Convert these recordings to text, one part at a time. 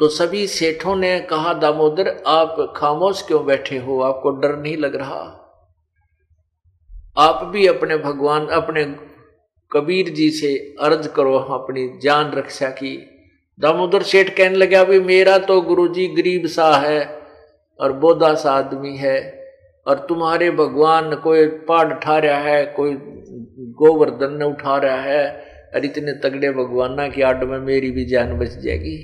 तो सभी सेठों ने कहा, दामोदर, आप खामोश क्यों बैठे हो? आपको डर नहीं लग रहा? आप भी अपने भगवान, अपने कबीर जी से अर्ज़ करो, हम अपनी जान रक्षा की। दामोदर सेठ कहने लगे भी मेरा तो गुरुजी गरीब सा है और बोधा सा आदमी है और तुम्हारे भगवान कोई पहाड़ उठा रहा है, कोई गोवर्धन ने उठा रहा है और इतने तगड़े भगवाना की आड में मेरी भी जान बच जाएगी।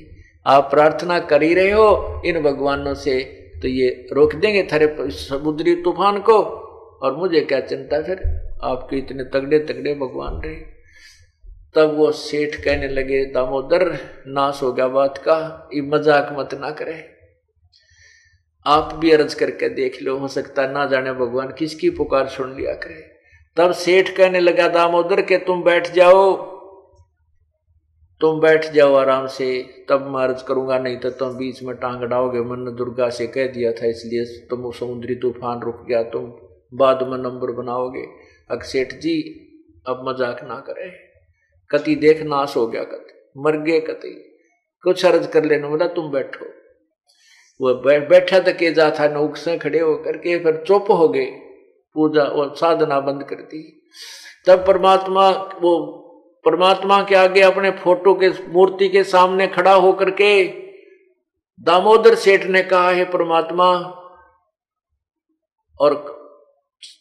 आप प्रार्थना कर ही रहे हो इन भगवानों से तो ये रोक देंगे थरे समुद्री तूफ़ान को। और मुझे क्या चिंता फिर? आपके इतने तगड़े तगड़े भगवान रहे। तब वो सेठ कहने लगे, दामोदर, नाश हो गया बात का, ये मज़ाक मत ना करे। आप भी अर्ज़ करके देख लो, हो सकता ना जाने भगवान किसकी पुकार सुन लिया करे। तब सेठ कहने लगा, दामोदर, के तुम बैठ जाओ। तुम बैठ जाओ आराम से, तब मैं अर्ज़ करूँगा, नहीं तो तुम बीच में टांग डाओगे मैंने दुर्गा से कह दिया था, इसलिए तुम समुद्री तूफ़ान रुक गया, तुम बाद में नंबर बनाओगे। अक्षेठ जी, अब मज़ाक ना करे। कति देख नाश हो गया, कति मर गए, कति कुछ अर्ज़ कर लेना बोला तुम बैठो। वो बैठा तो के जा था, नौक से खड़े होकर के फिर चुप हो गए। पूजा और साधना बंद कर दी। तब परमात्मा वो परमात्मा के आगे अपने फ़ोटो के मूर्ति के सामने खड़ा होकर के दामोदर सेठ ने कहा, है परमात्मा, और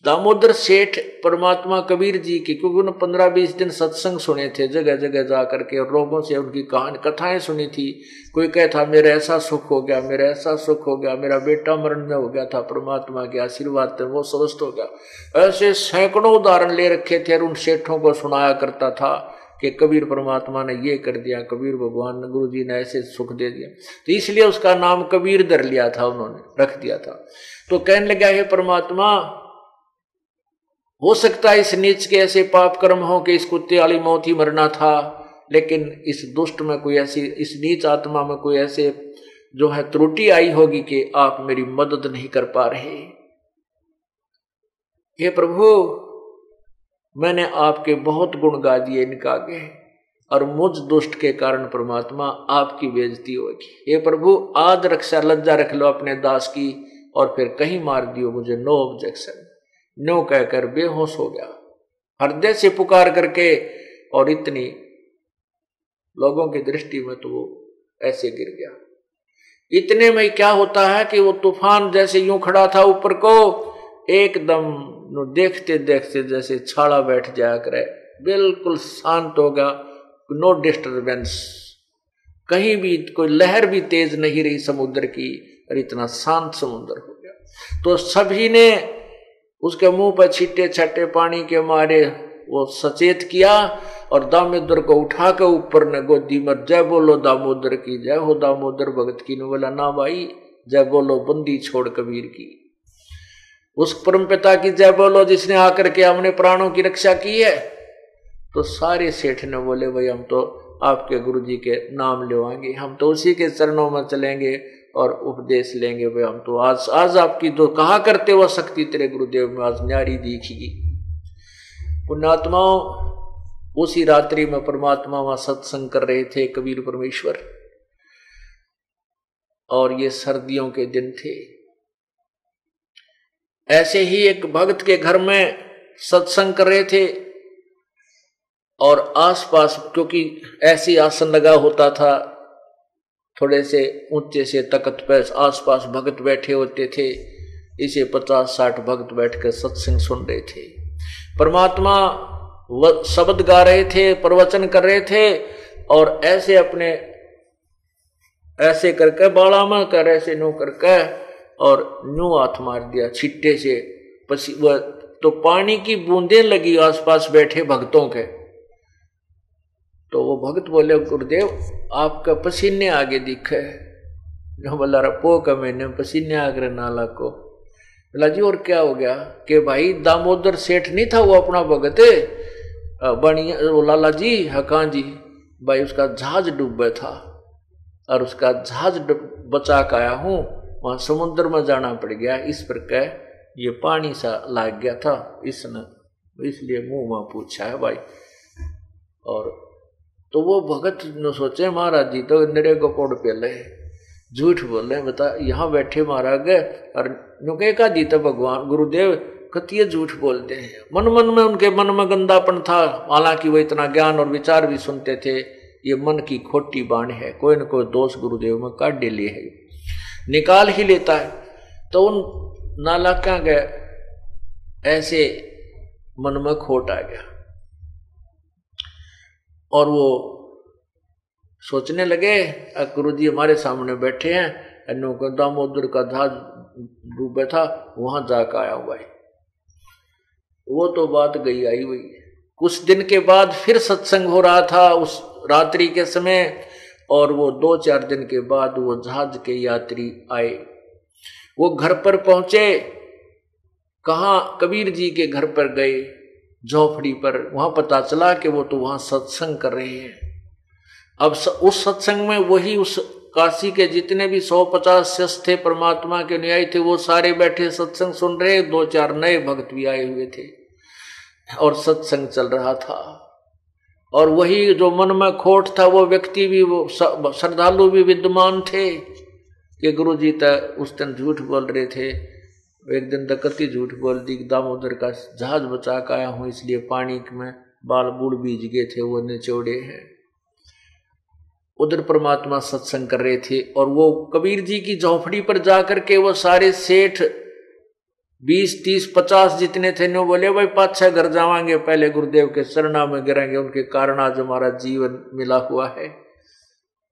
दामोदर सेठ परमात्मा कबीर जी की, क्योंकि उन्होंने पंद्रह बीस दिन सत्संग सुने थे जगह जगह जा करके और लोगों से उनकी कहानी, कथाएँ सुनी थी। कोई कहता मेरा ऐसा सुख हो गया, मेरा ऐसा सुख हो गया, मेरा बेटा मरण में हो गया था, परमात्मा के आशीर्वाद थे, वो स्वस्थ हो गया। ऐसे सैकड़ों उदाहरण ले रखे थे, और उन सेठों को सुनाया करता था। कि कबीर परमात्मा ने ये कर दिया, कबीर भगवान ने गुरु जी ने ऐसे सुख दे दिया। तो इसलिए उसका नाम कबीर धर लिया था उन्होंने, रख दिया था। तो कहने लगा, है परमात्मा, हो सकता है इस नीच के ऐसे पाप कर्म हो कि इस कुत्ते वाली मौत ही मरना था, लेकिन इस दुष्ट में कोई ऐसी, इस नीच आत्मा में कोई ऐसे जो है त्रुटि आई होगी कि आप मेरी मदद नहीं कर पा रहे। हे प्रभु मैंने आपके बहुत गुण गा दिए इनका आगे और मुझ दुष्ट के कारण परमात्मा आपकी बेजती होगी। हे प्रभु, आद रक्षा, लज्जा रख लो अपने दास की, और फिर कहीं मार दियो मुझे नो ऑब्जेक्शन नो कहकर बेहोश हो गया। हृदय से पुकार करके, और इतनी लोगों की दृष्टि में तो वो ऐसे गिर गया। इतने में क्या होता है कि वो तूफ़ान जैसे यूँ खड़ा था ऊपर को, एकदम देखते देखते जैसे छाड़ा बैठ जाया करे। बिल्कुल शांत होगा नो डिस्टरबेंस कहीं भी कोई लहर भी तेज नहीं रही समुद्र की और इतना शांत समुद्र हो गया। तो सभी ने उसके मुँह पर छिट्टे छट्टे पानी के मारे, वो सचेत किया और दामोदर को उठा के ऊपर ने गोदी में, जय बोलो दामोदर की, जय हो दामोदर, भगत की ने बोला ना भाई जय बोलो बंदी छोड़ कबीर की। उस परम पिता की जय बोलो, जिसने आकर के हमने प्राणों की रक्षा की है। तो सारे सेठ ने बोले, भाई हम तो आपके गुरु जी के नाम लेवाएँगे। हम तो उसी के चरणों में चलेंगे और उपदेश लेंगे। भाई हम तो आज आज आपकी तो कहा करते वो शक्ति तेरे गुरुदेव में आज न्यारी दिखेगी? पुण्यात्माओं, उसी रात्रि में परमात्मा वहाँ सत्संग कर रहे थे, कबीर परमेश्वर। और ये सर्दियों के दिन थे। ऐसे ही एक भक्त के घर में सत्संग कर रहे थे और आसपास, क्योंकि ऐसी आसन लगा होता था, थोड़े से ऊँचे से तकत पे आसपास भक्त बैठे होते थे। इसे पचास साठ भक्त बैठकर सत्संग सुन रहे थे। परमात्मा शब्द गा रहे थे, प्रवचन कर रहे थे और ऐसे अपने, ऐसे करके बाड़ा में कर, ऐसे नो करके और न्यू हाथ मार दिया छिट्टे से। पसी, वह तो पानी की बूंदें लगी आसपास बैठे भक्तों के। तो वो भक्त बोले, गुरुदेव, आपका पसीने आगे दिखे जो बोला रपो का मैंने, पसीने आगरे नाला को। बोला, जी, और क्या हो गया? कि भाई, दामोदर सेठ नहीं था वो अपना भगत बनिया लाला जी, हकान जी, भाई, उसका जहाज़ डूबे था और उसका जहाज़ बचा के आया हूँ। वहाँ समुद्र में जाना पड़ गया। इस प्रकार ये पानी सा लाग गया था। इसने, इसलिए मुँह में पूछा है, भाई। और तो वो भगत ने सोचे, महाराज जी तो निरे गोपोड़ पेले? झूठ बोल, बता, यहाँ बैठे महाराज, और नुके का जी तो भगवान, गुरुदेव कतिय झूठ बोलते हैं? मन मन में उनके मन में गंदापन था। हालाँकि वो इतना ज्ञान और विचार भी सुनते थे। ये मन की खोटी बाण है। कोई न कोई दोष गुरुदेव में काट लिए है। निकाल ही लेता है। तो उन नालाका गए ऐसे मन में खोट आ गया। और वो सोचने लगे गुरु जी हमारे सामने बैठे हैं। दामोदर का जहाज़ डूबे था वहाँ जाकर आया हुआ है। वो तो बात गई, आई हुई। कुछ दिन के बाद फिर सत्संग हो रहा था। उस रात्रि के समय और वो दो चार दिन के बाद वो जहाज़ के यात्री आए। वो घर पर पहुँचे। कहा कबीर जी के घर पर गए झोपड़ी पर। वहाँ पता चला कि वो तो वहाँ सत्संग कर रहे हैं। अब स, उस सत्संग में वही उस काशी के जितने भी सौ पचास शस थे परमात्मा के न्याय थे वो सारे बैठे सत्संग सुन रहे। दो चार नए भक्त भी आए हुए थे। और सत्संग चल रहा था। और वही जो मन में खोट था, वो व्यक्ति भी, वो श्रद्धालु भी विद्यमान थे कि गुरु जी तक उस दिन झूठ बोल रहे थे। एक दिन तक कति झूठ बोल दी दामोदर का जहाज़ बचा के आया हूँ, इसलिए पानी में बाल बूढ़ बीज गए थे, वो निचोड़े हैं। उधर परमात्मा सत्संग कर रहे थे और वो कबीर जी की झोपड़ी पर जाकर के वो सारे सेठ बीस, तीस, पचास जितने थे, नो बोले, भाई पाँच छह घर जावांगे, पहले गुरुदेव के शरणा में गिरेंगे, उनके कारण आज हमारा जीवन मिला हुआ है.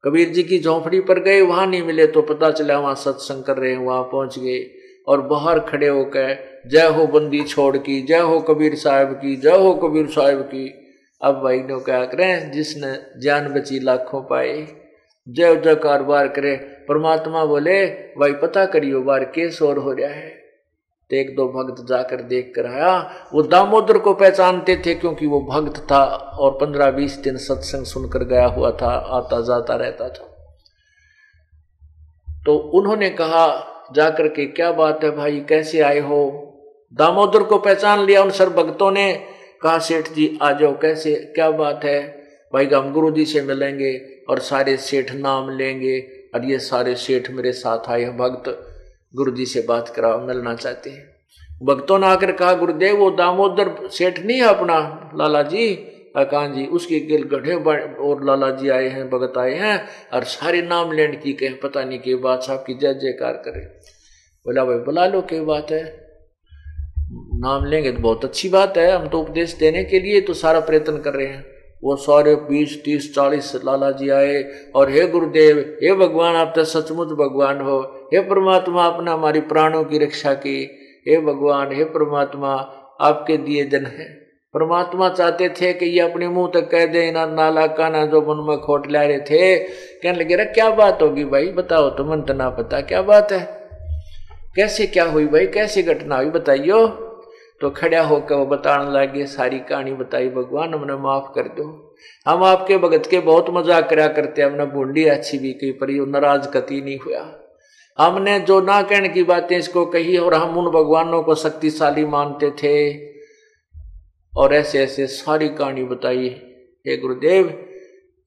कबीर जी की झोंपड़ी पर गए, वहाँ नहीं मिले तो पता चला वहाँ सत्संग कर रहे हैं, वहाँ पहुँच गए और बाहर खड़े होकर, जय हो बंदी छोड़ की, जय हो कबीर साहब की, जय हो कबीर साहब की। अब भाई ने क्या करें जिसने जान बची लाखों पाए जय जय कारोबार करे, परमात्मा बोले, भाई, पता करियो बार के शोर हो रहा है। तो एक दो भक्त जाकर देख कर आया। वो दामोदर को पहचानते थे क्योंकि वो भक्त था और पंद्रह बीस दिन सत्संग सुनकर गया हुआ था, आता जाता रहता था। तो उन्होंने कहा, जाकर के, क्या बात है भाई, कैसे आए हो? दामोदर को पहचान लिया उन सर भक्तों ने। कहा, सेठ जी, आ जाओ, कैसे, क्या बात है? भाई, हम गुरु जी से मिलेंगे और सारे सेठ नाम लेंगे और ये सारे सेठ मेरे साथ आए भक्त। गुरु जी से बात करा मिलना चाहते हैं। भक्तों ने आकर कहा, गुरुदेव, वो दामोदर सेठ नहीं है अपना? लाला जी अकान जी, उसके गिल गढ़े और लाला जी आए हैं, भगत आए हैं, और सारे नाम लेने की कहें, पता नहीं के साहब की जय जयकार करे। बोला, भाई, बुला लो क्या बात है? नाम लेंगे तो बहुत अच्छी बात है, हम तो उपदेश देने के लिए तो सारा प्रयत्न कर रहे हैं। वो सारे बीस, तीस, चालीस लाला जी आए, और हे गुरुदेव, हे भगवान, आप तो सचमुच भगवान हो। हे परमात्मा आपने हमारी प्राणों की रक्षा की। हे भगवान, हे परमात्मा, आपके दिए जन है। परमात्मा चाहते थे कि ये अपने मुँह तक कह दे, ना नाला काना जो मन में खोट ला रहे थे। कहने लगे रे क्या बात होगी भाई? बताओ तो मन तो ना पता। क्या बात है? कैसे क्या हुई भाई? कैसी घटना हुई? बताइयो। तो खड़ा होकर वो बताने लगे, सारी कहानी बताई भगवान, हमने माफ़ कर दो। हम आपके भगत के बहुत मज़ाक करा करते हमने बूंदी अच्छी भी कही पर नाराज़ कति नहीं हुआ। हमने जो ना कहने की बातें इसको कही और हम उन भगवानों को शक्तिशाली मानते थे। और ऐसे ऐसे सारी कहानी बताई। हे गुरुदेव,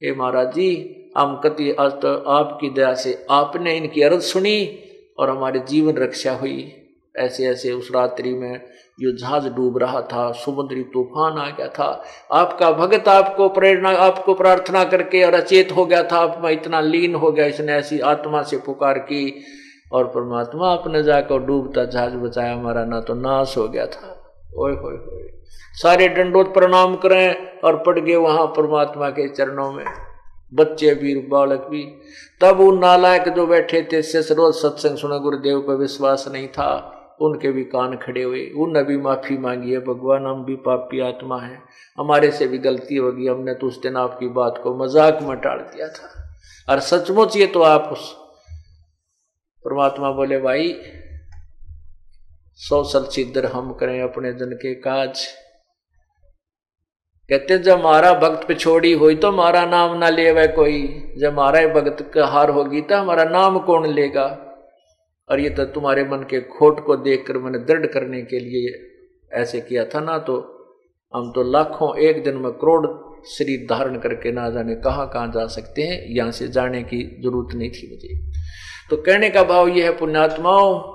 हे महाराज जी हम कति आज तो आपकी दया से आपने इनकी अर्ज़ सुनी और हमारे जीवन रक्षा हुई। ऐसे ऐसे उस रात्रि में जो जहाज़ डूब रहा था, समुद्री तूफ़ान आ गया था। आपका भगत आपको प्रेरणा, आपको प्रार्थना करके और अचेत हो गया था। आप इतना लीन हो गया, इसने ऐसी आत्मा से पुकार की और परमात्मा आपने जाकर डूबता जहाज़ बचाया। हमारा ना तो नाश हो गया था। ओए होए होए सारे दंडोत प्रणाम करें और पड़ गए वहाँ परमात्मा के चरणों में। बच्चे भी बालक भी। तब वो नालायक जो बैठे थे सत्संग सुना, गुरुदेव पर विश्वास नहीं था। उनके भी कान खड़े हुए। उनने भी माफ़ी मांगी है, भगवान, हम भी पापी आत्मा है। हमारे से भी गलती होगी, हमने तो उस दिन आपकी बात को मज़ाक में टाल दिया था। और सचमुच ये तो आप उस परमात्मा बोले, भाई सौसल छिद्र हम करें अपने जन के काज। कहते, जब हमारा भक्त पिछोड़ी हुई तो हमारा नाम ना ले कोई। जब हमारा भक्त का हार होगी तो हमारा नाम कौन लेगा? और ये तो तुम्हारे मन के खोट को देखकर मैंने दृढ़ करने के लिए ऐसे किया था ना तो हम तो लाखों एक दिन में करोड़ शरीर धारण करके ना जाने कहाँ कहाँ जा सकते हैं, यहाँ से जाने की ज़रूरत नहीं थी मुझे। तो कहने का भाव यह है, पुण्यात्माओं,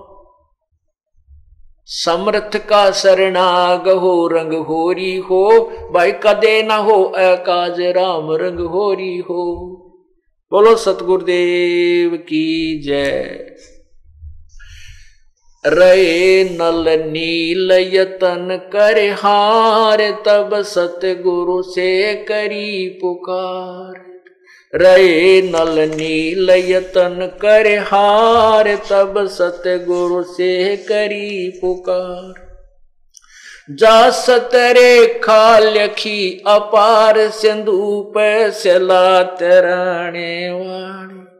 समर्थ का शरणाग हो, रंग होरी हो, भाई कदे ना हो, अकाज राम रंग होरी हो। बोलो, सतगुरुदेव की जय। रे नल नील यतन कर हार, तब सतगुरु से करी पुकार। रे नल नील यतन कर हार, तब सतगुरु से करी पुकार। जा सतरे खा लखी अपार सिंधु पे, सला तराणे वाणी।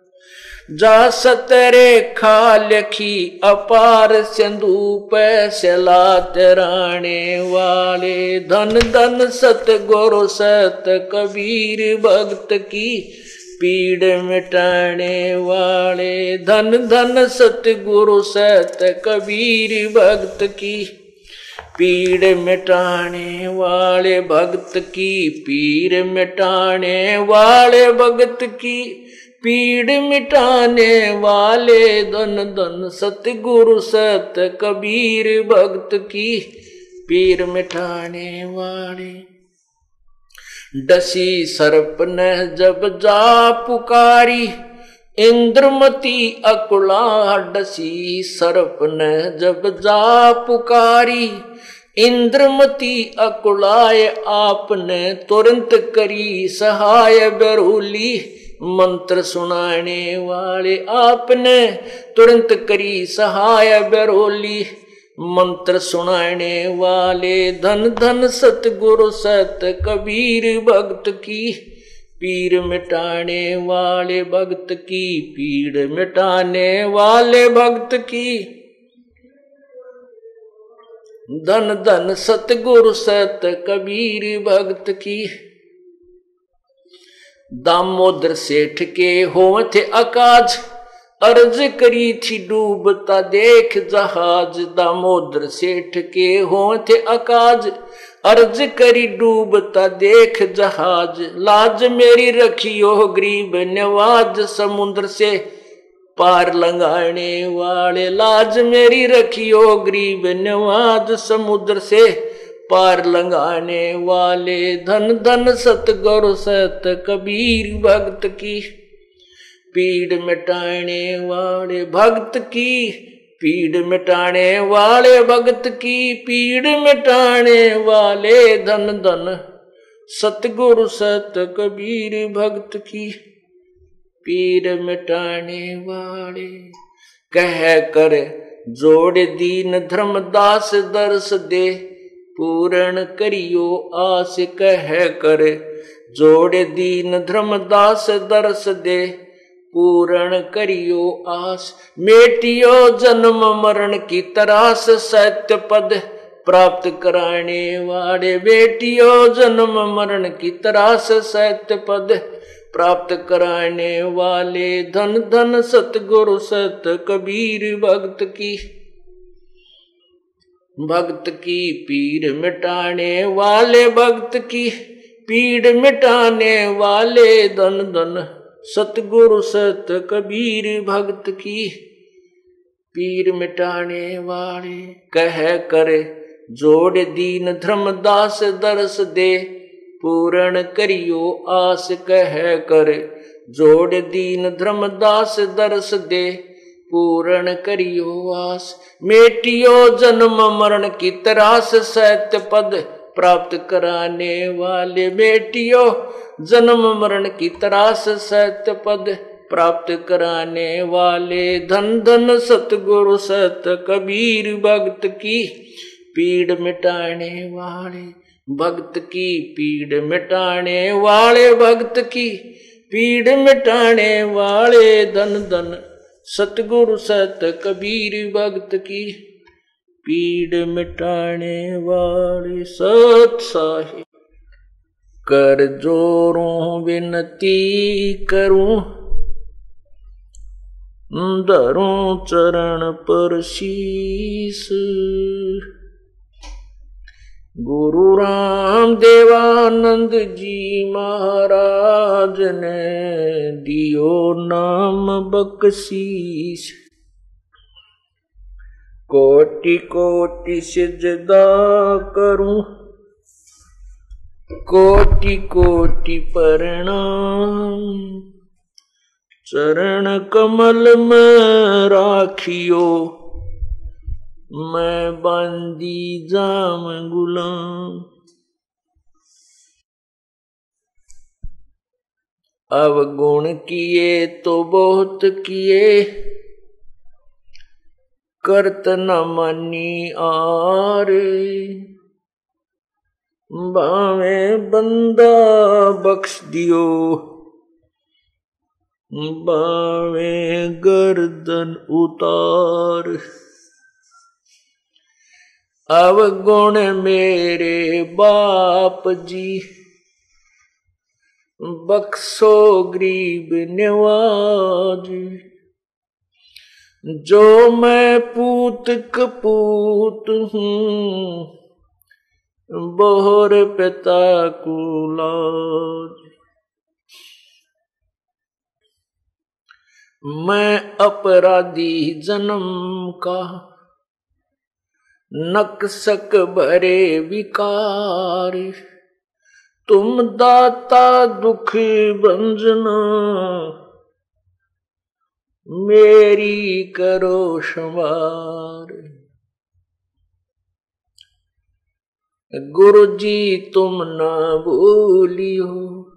जा सतरे खा लखी अपार सिंधु पे सला तराणे वाले। धन धन सत गुरु सत कबीर भक्त की पीड़ मिटाने वाले। धन धन, सतगुरु सत कबीर भक्त की पीड़ मिटाने वाले। भक्त की पीर मिटाने वाले, भक्त की पीड़ मिटाने वाले धन धन सतगुरु सत कबीर भक्त की पीर मिटाने वाले। डसी सर्प न जब जा पुकारी, इंद्रमती अकुला डसी सर्प न जब जा पुकारी, इंद्रमती अकुलाय आपने तुरंत करी सहाय बरूली। मंत्र सुनाने वाले आपने तुरंत करी सहाय बरोली। मंत्र सुनाने वाले धन धन सतगुरु सत कबीर भक्त की। पीर मिटाने वाले भक्त की पीड़ मिटाने वाले भक्त की। धन धन सतगुरु सत कबीर भक्त की। दामोदर सेठ के थे अकाज, अर्ज़ करी थी डूबता देख जहाज़। दामोदर सेठ के हो थे अकाज, अर्ज़ करी डूबता देख जहाज़। लाज मेरी रखी रखियो गरीब नवाज़, समुद्र से पार लंगाने वाले। लाज मेरी रखी रखियो गरीब नवाज़, समुद्र से पार लंगाने वाले धन धन सतगुरु सत कबीर भक्त की। पीड़ मिटाने वाले भक्त की, पीड़ मिटाने वाले भक्त की, पीड़ मिटाने वाले धन धन सतगुरु सत कबीर भक्त की। पीर मिटाने वाले कह कर जोड़ दीन धर्मदास दर्श दे। पूर्ण करियो आस कह कर। जोड़ दीन धर्मदास दर्श दे। पूर्ण करियो आस। मेटियो जन्म मरण की तरास सत्य पद। प्राप्त कराने वाले बेटियो जन्म मरण की तरास सत्य पद। प्राप्त कराने वाले धन धन सतगुरु सत कबीर भक्त की। भक्त की पीर मिटाने वाले भक्त की पीड़ मिटाने वाले धन धन। सतगुरु सत कबीर भक्त की पीर मिटाने वाले। कह करे जोड़ दीन धर्मदास दरस दे, पूर्ण करियो आस कह कर। जोड़ दीन धर्मदास दरस दे पूर्ण करियो आस मेटियो जन्म मरण की तरास, सत्य पद प्राप्त कराने वाले बेटियों जन्म मरण की तरास, सत्य पद प्राप्त कराने वाले धन धन, सतगुरु, सत कबीर, भक्त की पीड़ मिटाने वाले, भक्त की पीड़ मिटाने वाले, भक्त की पीड़ मिटाने वाले, धन धन सतगुरु सत कबीर भक्त की, पीड़ मिटाने वाले सत कर जोरों विनती करूँ, धरूं चरण पर शीस। गुरु राम देवानंद जी महाराज ने दियो नाम बकशीस कोटि कोटि सिजदा करूँ, कोटि कोटि प्रणाम। चरण कमल में राखियो मैं बंदी जाम गुलाम। अब गुण किए तो बहुत किए, करत न मनी आर। बावे बंदा बख्श दियो, बावे गर्दन उतार। अवगुण मेरे बाप जी। बख्सो गरीब निवाज। जो मैं पूत कपूत हूँ, बोहर पिता कुलाज मैं अपराधी जन्म का नकसक भरे विकार। तुम दाता दुख बंजना। मेरी करो शवार गुरु जी तुम ना भूलियो।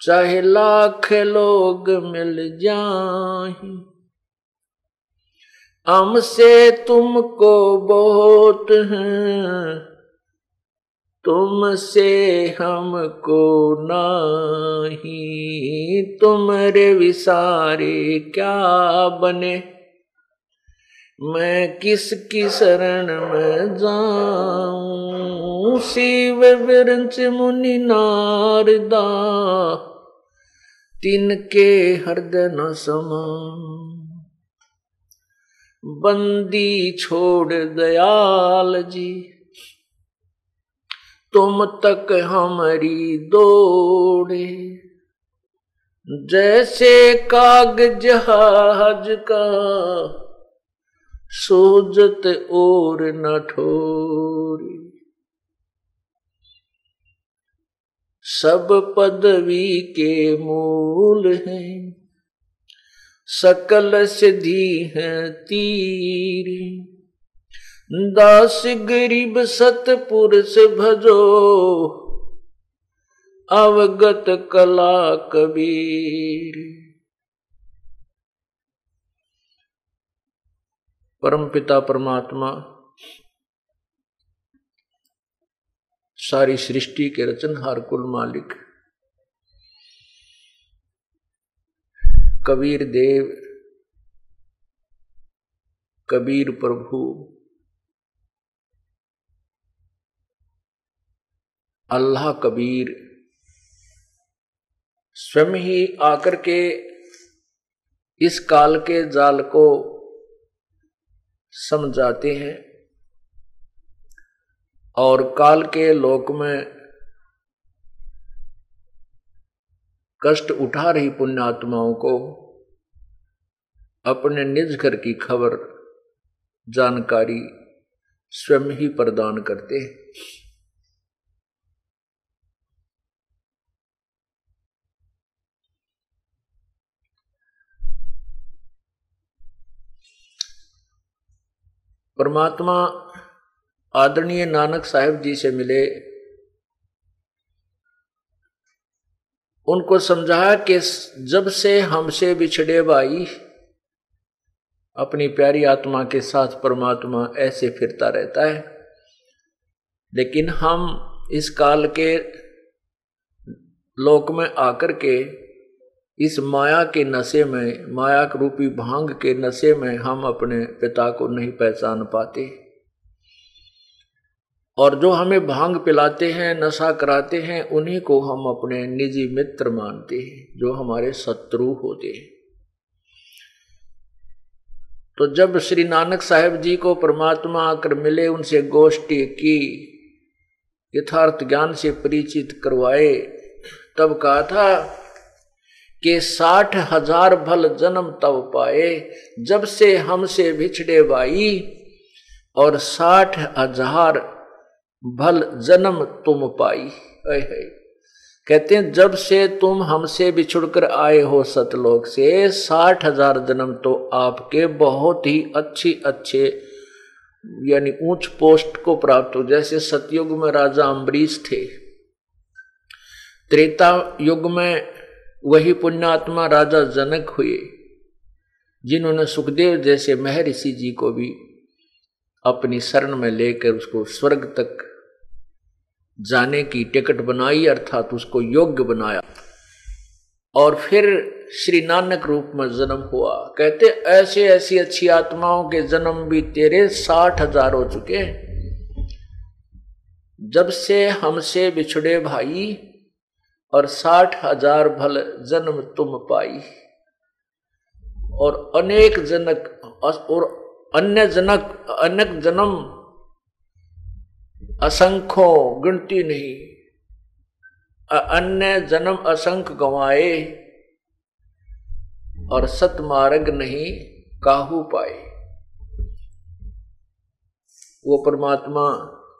चाहे लाख लोग मिल जाए। हमसे तुमको बहुत है। तुमसे हमको नाही। तुमरे विसारे क्या बने? मैं किसकी शरण में जाऊँ? शिव विरंच मुनि नारदा, तिनके हृदय न समा बंदी छोड़ दयाल जी। तुम तक हमारी दौड़े। जैसे कागज़ हाज का, सोजत और न ठोरी। सब पदवी के मूल हैं। सकल सिद्धि है तीर। दास गरीब सतपुरुष भजो। अवगत कला कबीर। परम पिता परमात्मा, सारी सृष्टि के रचनहार कुल मालिक। कबीर देव, कबीर प्रभु, अल्लाह कबीर, स्वयं ही आकर के इस काल के जाल को समझाते हैं और काल के लोक में कष्ट उठा रही पुण्यात्माओं को। अपने निज घर की खबर जानकारी स्वयं ही प्रदान करते हैं। परमात्मा आदरणीय नानक साहेब जी से मिले उनको समझाया कि जब से हमसे बिछड़े भाई, अपनी प्यारी आत्मा के साथ परमात्मा ऐसे फिरता रहता है। लेकिन हम इस काल के लोक में आकर के, इस माया के नशे में, माया रूपी भाँग के नशे में हम अपने पिता को नहीं पहचान पाते। और जो हमें भाँग पिलाते हैं, नशा कराते हैं, उन्हीं को हम अपने निजी मित्र मानते हैं, जो हमारे शत्रु होते हैं। तो जब श्री नानक साहेब जी को परमात्मा आकर मिले, उनसे गोष्ठी की, यथार्थ ज्ञान से परिचित करवाए, तब कहा था कि साठ हज़ार भल जन्म तब पाए, जब से हमसे बिछड़े बाई और साठ हज़ार भल जन्म तुम पाई। अय है कहते हैं, जब से तुम हमसे बिछुड़कर आए हो सतलोक से, साठ हज़ार जन्म तो आपके बहुत ही अच्छी अच्छे यानी ऊंच पोस्ट को प्राप्त हो। जैसे सतयुग में राजा अम्बरीश थे, त्रेता युग में वही पुण्यात्मा राजा जनक हुए, जिन्होंने सुखदेव जैसे महर्षि जी को भी अपनी शरण में लेकर उसको स्वर्ग तक जाने की टिकट बनाई अर्थात उसको योग्य बनाया। और फिर श्री नानक रूप में जन्म हुआ। कहते, ऐसे ऐसी अच्छी आत्माओं के जन्म भी तेरे साठ हज़ार हो चुके जब से हमसे बिछड़े भाई और साठ हज़ार भल जन्म तुम पाई। और अनेक जनक, और अन्य जनक, अनेक जन्म असंख्यो गिनती नहीं। अन्य जन्म असंख्य गंवाए और सतमार्ग नहीं काहू पाए। वो परमात्मा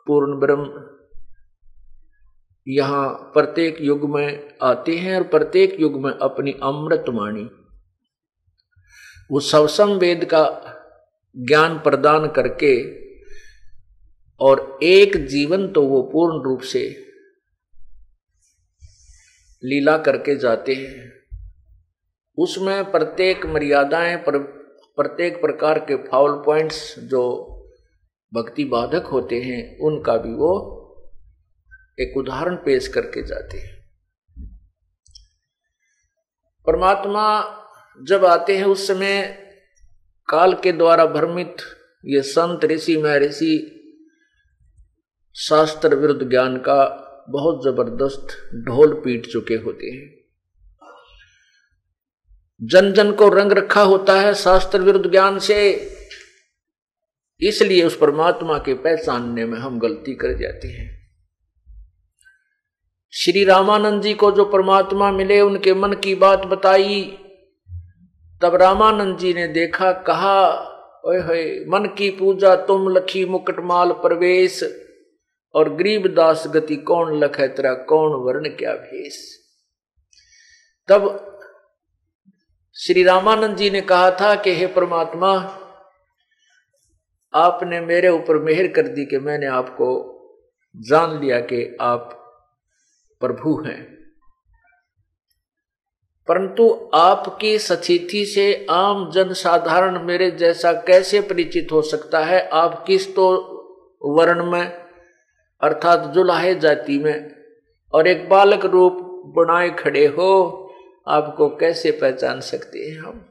पूर्ण ब्रह्म यहाँ प्रत्येक युग में आते हैं और प्रत्येक युग में अपनी अमृत वाणी। वो सवसम वेद का ज्ञान प्रदान करके और एक जीवन तो वो पूर्ण रूप से लीला करके जाते हैं। उसमें प्रत्येक मर्यादाएँ पर, प्रत्येक प्रकार के फाउल पॉइंट्स जो भक्ति बाधक होते हैं उनका भी वो एक उदाहरण पेश करके जाते हैं। परमात्मा जब आते हैं उस समय काल के द्वारा भ्रमित ये संत ऋषि महर्षि शास्त्र विरुद्ध ज्ञान का बहुत ज़बरदस्त ढोल पीट चुके होते हैं। जन जन को रंग रखा होता है शास्त्र विरुद्ध ज्ञान से। इसलिए उस परमात्मा के पहचानने में हम गलती कर जाते हैं। श्री रामानंद जी को जो परमात्मा मिले, उनके मन की बात बताई। तब रामानंद जी ने देखा, कहा, ओए मन की पूजा तुम लखी मुकटमाल प्रवेश। और गरीब दास गति कौन लख है तेरा, कौन वर्ण क्या भेष तब श्री रामानंद जी ने कहा था कि हे परमात्मा, आपने मेरे ऊपर मेहर कर दी कि मैंने आपको जान लिया कि आप प्रभु हैं। परंतु आपकी सचिथि से आम जन साधारण मेरे जैसा कैसे परिचित हो सकता है? आप किस तो वर्ण में अर्थात जुलाहे जाति में, और एक बालक रूप बनाए खड़े हो, आपको कैसे पहचान सकते हैं हम?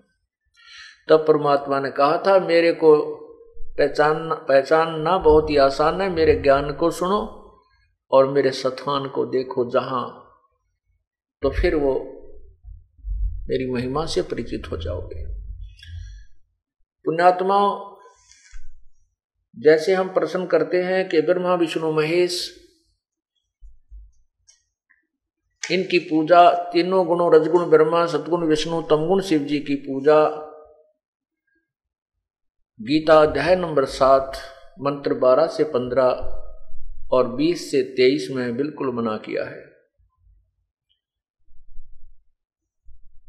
तब परमात्मा ने कहा था, मेरे को पहचान, पहचानना बहुत ही आसान है, मेरे ज्ञान को सुनो और मेरे स्थान को देखो जहाँ तो फिर वो मेरी महिमा से परिचित हो जाओगे। पुण्यात्मा जैसे हम प्रश्न करते हैं कि ब्रह्मा, विष्णु, महेश, इनकी पूजा, तीनों गुणों, रजगुण, ब्रह्मा सतगुण विष्णु, तमगुण, शिव जी की पूजा, गीता अध्याय नंबर सात, मंत्र बारह से पंद्रह और बीस से तेईस में बिल्कुल मना किया है।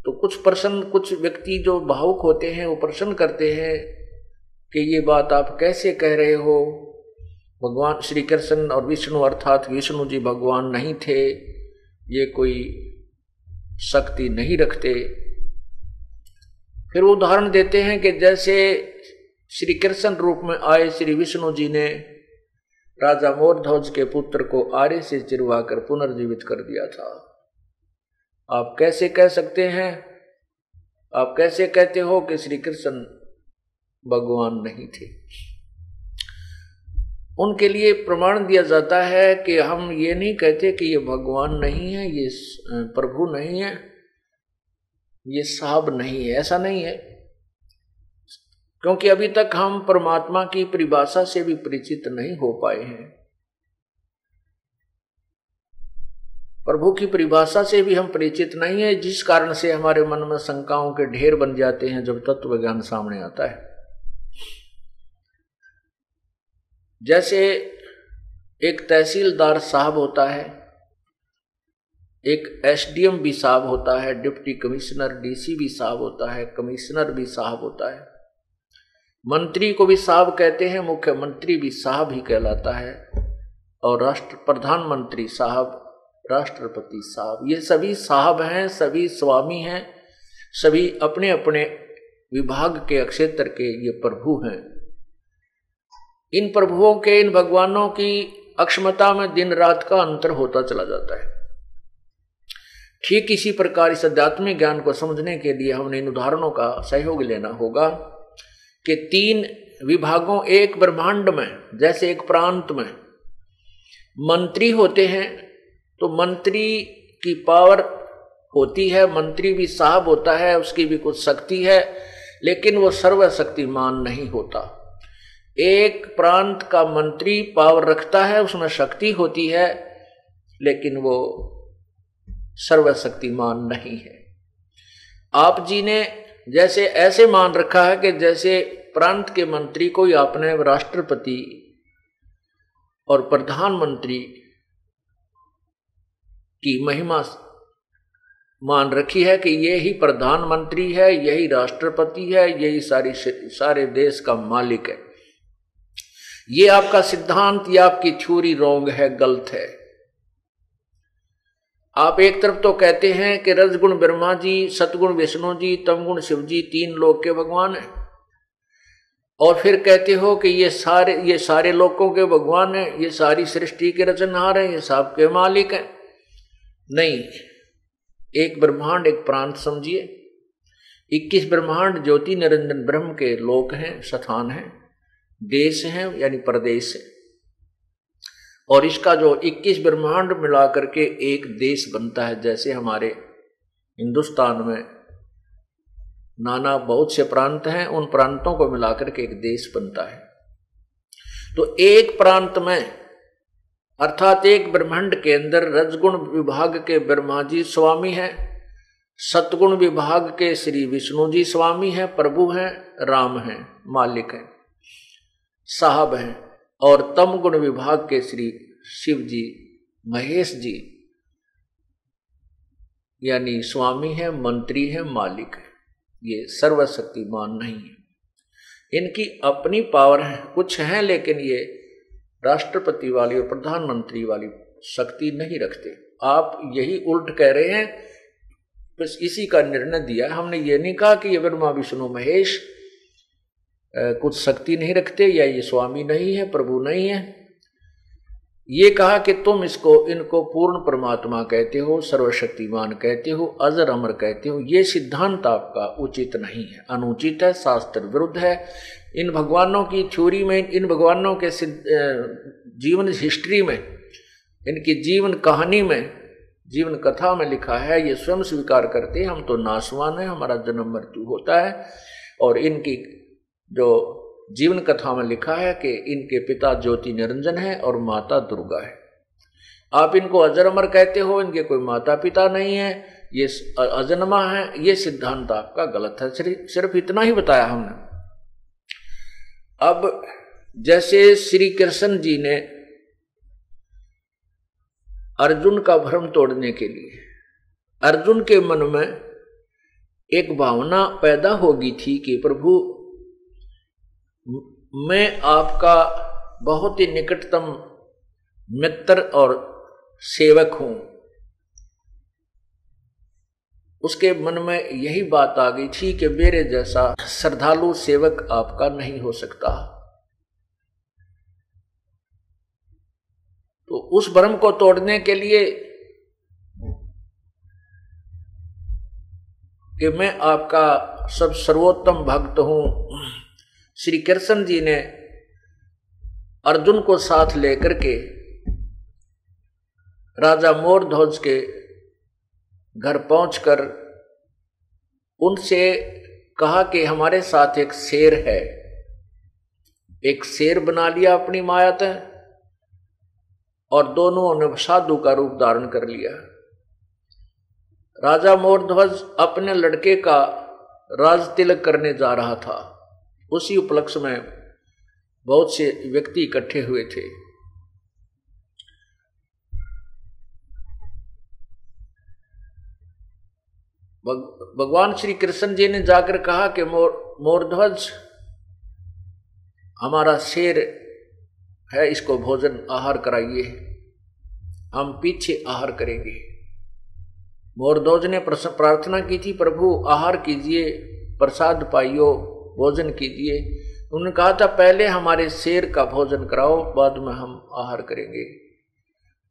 तो कुछ प्रश्न, कुछ व्यक्ति जो भावुक होते हैं, वो प्रश्न करते हैं कि ये बात आप कैसे कह रहे हो? भगवान श्री कृष्ण और विष्णु अर्थात विष्णु जी भगवान नहीं थे। ये कोई शक्ति नहीं रखते। फिर उदाहरण देते हैं कि जैसे श्री कृष्ण रूप में आए श्री विष्णु जी ने राजा मोरध्वज के पुत्र को आर्य से चिरवा कर पुनर्जीवित कर दिया था। आप कैसे कह सकते हैं? आप कैसे कहते हो कि श्री कृष्ण भगवान नहीं थे। उनके लिए प्रमाण दिया जाता है कि हम ये नहीं कहते कि ये भगवान नहीं है, ये प्रभु नहीं है, ये साहब नहीं है। ऐसा नहीं है। क्योंकि अभी तक हम परमात्मा की परिभाषा से भी परिचित नहीं हो पाए हैं। प्रभु की परिभाषा से भी हम परिचित नहीं है, जिस कारण से हमारे मन में शंकाओं के ढेर बन जाते हैं जब तत्व ज्ञान सामने आता है। जैसे एक तहसीलदार साहब होता है, एक एसडीएम भी साहब होता है, डिप्टी कमिश्नर, डीसी भी साहब होता है, कमिश्नर भी साहब होता है। मंत्री को भी साहब कहते हैं, मुख्यमंत्री भी साहब ही कहलाता है, और राष्ट्र, प्रधानमंत्री साहब, राष्ट्रपति साहब, ये सभी साहब हैं, सभी स्वामी हैं, सभी अपने अपने विभाग के, क्षेत्र के ये प्रभु हैं। इन प्रभुओं के, इन भगवानों की अक्षमता में दिन रात का अंतर होता चला जाता है। ठीक इसी प्रकार इस आध्यात्मिक ज्ञान को समझने के लिए हमने इन उदाहरणों का सहयोग लेना होगा कि तीन विभागों एक ब्रह्मांड में, जैसे एक प्रांत में, मंत्री होते हैं तो मंत्री की पावर होती है, मंत्री भी साहब होता है, उसकी भी कुछ शक्ति है, लेकिन वो सर्वशक्तिमान नहीं होता। एक प्रांत का मंत्री पावर रखता है, उसमें शक्ति होती है, लेकिन वो सर्वशक्तिमान नहीं है। आप जी ने जैसे ऐसे मान रखा है कि जैसे प्रांत के मंत्री को या आपने राष्ट्रपति और प्रधानमंत्री की महिमा मान रखी है कि ये ही प्रधानमंत्री है, यही राष्ट्रपति है, यही सारी सारे देश का मालिक है। ये आपका सिद्धांत, या आपकी थ्योरी रोंग है, गलत है। आप एक तरफ़ तो कहते हैं कि रजगुण ब्रह्मा जी, सतगुण विष्णु जी, तमगुण शिव जी, तीन लोग के भगवान हैं। और फिर कहते हो कि ये सारे ये सारे लोगों के भगवान हैं, ये सारी सृष्टि के रचनहार हैं, ये सब के मालिक हैं। नहीं, एक ब्रह्मांड, एक प्रांत समझिए। इक्कीस ब्रह्मांड, ज्योति निरंजन ब्रह्म के लोक हैं, स्थान हैं। देश हैं, यानी प्रदेश है। और इसका जो 21 ब्रह्मांड मिला करके एक देश बनता है, जैसे हमारे हिंदुस्तान में नाना बहुत से प्रांत हैं, उन प्रांतों को मिलाकर के एक देश बनता है। तो एक प्रांत में, अर्थात एक ब्रह्मांड के अंदर रजगुण विभाग के ब्रह्मा जी स्वामी हैं, सतगुण विभाग के श्री विष्णु जी स्वामी हैं, प्रभु हैं, राम हैं, मालिक हैं। साहब हैं और तम गुण विभाग के श्री शिव जी महेश जी, यानी स्वामी है, मंत्री है, मालिक है। ये सर्वशक्तिमान नहीं है। इनकी अपनी पावर है, कुछ है, लेकिन ये राष्ट्रपति वाली और प्रधानमंत्री वाली शक्ति नहीं रखते। आप यही उल्ट कह रहे हैं, बस इसी का निर्णय दिया हमने ये नहीं कहा कि ये ब्रह्मा विष्णु महेश कुछ शक्ति नहीं रखते या ये स्वामी नहीं है, प्रभु नहीं है। ये कहा कि तुम इसको, इनको पूर्ण परमात्मा कहते हो, सर्वशक्तिमान कहते हो, अजर अमर कहते हो, ये सिद्धांत आपका उचित नहीं है। अनुचित है, शास्त्र विरुद्ध है। इन भगवानों की थ्योरी में, इन भगवानों के जीवन हिस्ट्री में, इनकी जीवन कहानी में, जीवन कथा में लिखा है, ये स्वयं स्वीकार करते हम तो नासवान है, हमारा जन्म मृत्यु होता है, और इनकी जो जीवन कथा में लिखा है कि इनके पिता ज्योति निरंजन है और माता दुर्गा है। आप इनको अजर अमर कहते हो, इनके कोई माता पिता नहीं है, ये अजन्मा है, ये सिद्धांत आपका गलत है। सिर्फ़ इतना ही बताया हमने। अब जैसे श्री कृष्ण जी ने अर्जुन का भ्रम तोड़ने के लिए, अर्जुन के मन में एक भावना पैदा होगी थी कि प्रभु मैं आपका बहुत ही निकटतम मित्र और सेवक हूँ। उसके मन में यही बात आ गई थी कि मेरे जैसा श्रद्धालु सेवक आपका नहीं हो सकता। तो उस भ्रम को तोड़ने के लिए कि मैं आपका सब सर्वोत्तम भक्त हूँ। श्री कृष्ण जी ने अर्जुन को साथ लेकर के राजा मोर ध्वज के घर पहुंचकर उनसे कहा कि हमारे साथ एक शेर है। एक शेर बना लिया अपनी मायात और दोनों ने साधु का रूप धारण कर लिया। राजा मोरध्वज अपने लड़के का राज तिलक करने जा रहा था। उसी उपलक्ष्य में बहुत से व्यक्ति इकट्ठे हुए थे। भगवान श्री कृष्ण जी ने जाकर कहा कि मोर, मोरध्वज, हमारा शेर है, इसको भोजन, आहार कराइए। हम पीछे आहार करेंगे। मोरध्वज ने प्रार्थना की थी, प्रभु, आहार कीजिए, प्रसाद पाइयो। भोजन कीजिए। उन्होंने कहा था, पहले हमारे शेर का भोजन कराओ, बाद में हम आहार करेंगे।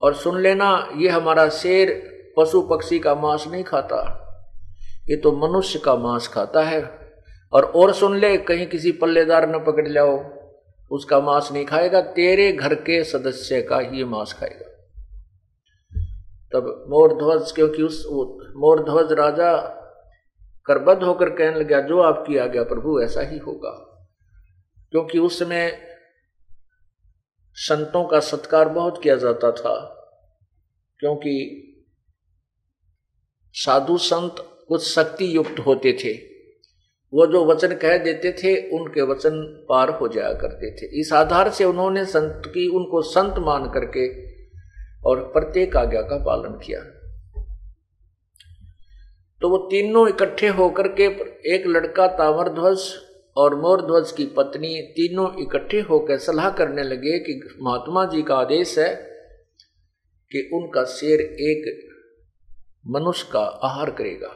और सुन लेना, ये हमारा शेर पशु पक्षी का मांस नहीं खाता। ये तो मनुष्य का मांस खाता है। और और सुन ले, कहीं किसी पल्लेदार न पकड़ जाओ। उसका मांस नहीं खाएगा, तेरे घर के सदस्य का ही मांस खाएगा। तब मोरध्वज, क्योंकि उस मोरध्वज राजा करबद्ध होकर कहने लगा जो आपकी आ गया प्रभु, ऐसा ही होगा। क्योंकि उस समय संतों का सत्कार बहुत किया जाता था, क्योंकि साधु संत कुछ शक्ति युक्त होते थे। वो जो वचन कह देते थे, उनके वचन पार हो जाया करते थे। इस आधार से उन्होंने संत की, उनको संत मान करके और प्रत्येक आज्ञा का पालन किया। तो वो तीनों इकट्ठे होकर के एक लड़का तामरध्वज और मोरध्वज की पत्नी तीनों इकट्ठे होकर सलाह करने लगे कि महात्मा जी का आदेश है कि उनका शेर एक मनुष्य का आहार करेगा।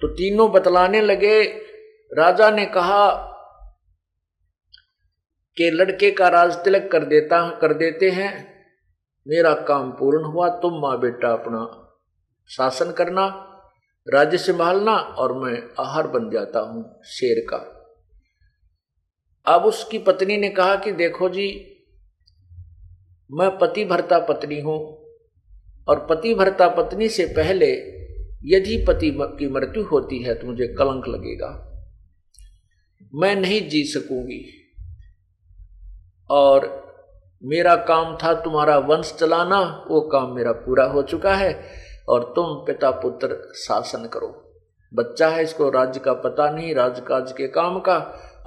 तो तीनों बतलाने लगे। राजा ने कहा कि लड़के का राज तिलक कर देता, कर देते हैं। मेरा काम पूर्ण हुआ, तुम माँ बेटा अपना शासन करना। राज्य संभालना और मैं आहार बन जाता हूँ शेर का। अब उसकी पत्नी ने कहा कि देखो जी, मैं पति भरता पत्नी हूँ और पति भरता पत्नी से पहले यदि पति की मृत्यु होती है तो मुझे कलंक लगेगा। मैं नहीं जी सकूँगी और मेरा काम था तुम्हारा वंश चलाना, वो काम मेरा पूरा हो चुका है। और तुम पिता पुत्र शासन करो। बच्चा है इसको राज्य का पता नहीं, राजकाज के काम का।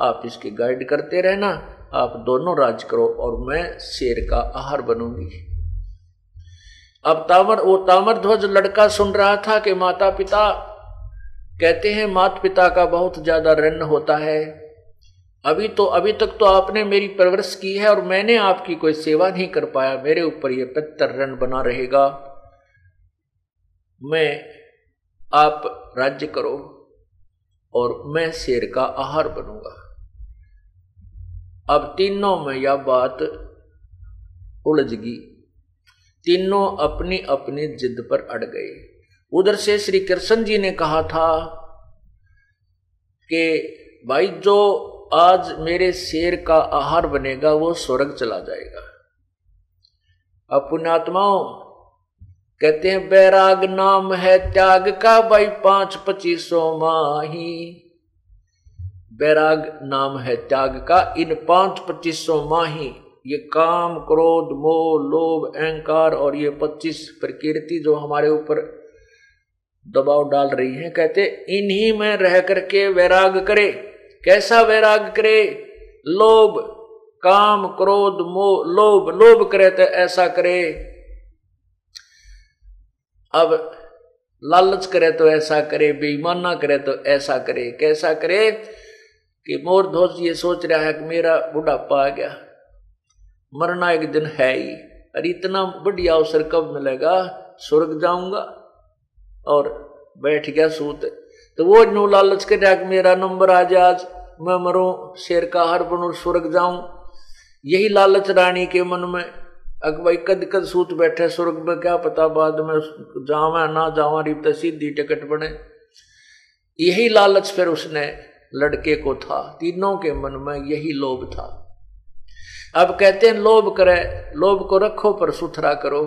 आप इसकी गाइड करते रहना, आप दोनों राज करो और मैं शेर का आहार बनूँगी। अब तामर वो तामर ध्वज लड़का सुन रहा था कि माता पिता कहते हैं माता पिता का बहुत ज़्यादा ऋण होता है। अभी तो अभी तक तो आपने मेरी परवरिश की है और मैंने आपकी कोई सेवा नहीं कर पाया। मेरे ऊपर ये पितर ऋण बना रहेगा। मैं आप राज्य करो और मैं शेर का आहार बनूँगा। अब तीनों में यह बात उलझ गई तीनों अपनी अपनी जिद पर अड़ गए। उधर से श्री कृष्ण जी ने कहा था कि, भाई, जो आज मेरे शेर का आहार बनेगा, वो स्वर्ग चला जाएगा। अब पुण्यात्माओं कहते हैं, बैराग नाम है त्याग का, भाई पाँच पच्चीसों माही। बैराग नाम है त्याग का, इन पाँच पच्चीसों माही, ये काम, क्रोध, मोह, लोभ, अहंकार और ये पच्चीस प्रकृति जो हमारे ऊपर दबाव डाल रही है, कहते, इन्हीं में रह करके वैराग करे। कैसा वैराग करे? लोभ, काम, क्रोध, मोह, लोभ लोभ करे तो ऐसा करे। अब लालच करे तो ऐसा करे, बेईमाना करे तो ऐसा करे, कैसा करे कि मोर ध्वज ये सोच रहा है कि मेरा बुढ़ापा आ गया, मरना एक दिन है ही अरे इतना बढ़िया अवसर कब मिलेगा? स्वर्ग जाऊँगा और बैठ गया सूत। तो वो नो लालच कर कि मेरा नंबर आ जाए आज, मैं मरूं, शेर का हर बनू स्वर्ग जाऊँ। यही लालच रानी के मन में अक भाई कद कद सूत बैठे स्वर्ग में क्या पता बाद में जावा ना जावा रिप सीधी टिकट बने। यही लालच फिर उसने लड़के को था, तीनों के मन में यही लोभ था। अब कहते हैं, लोभ करे, लोभ को रखो पर सुथरा करो।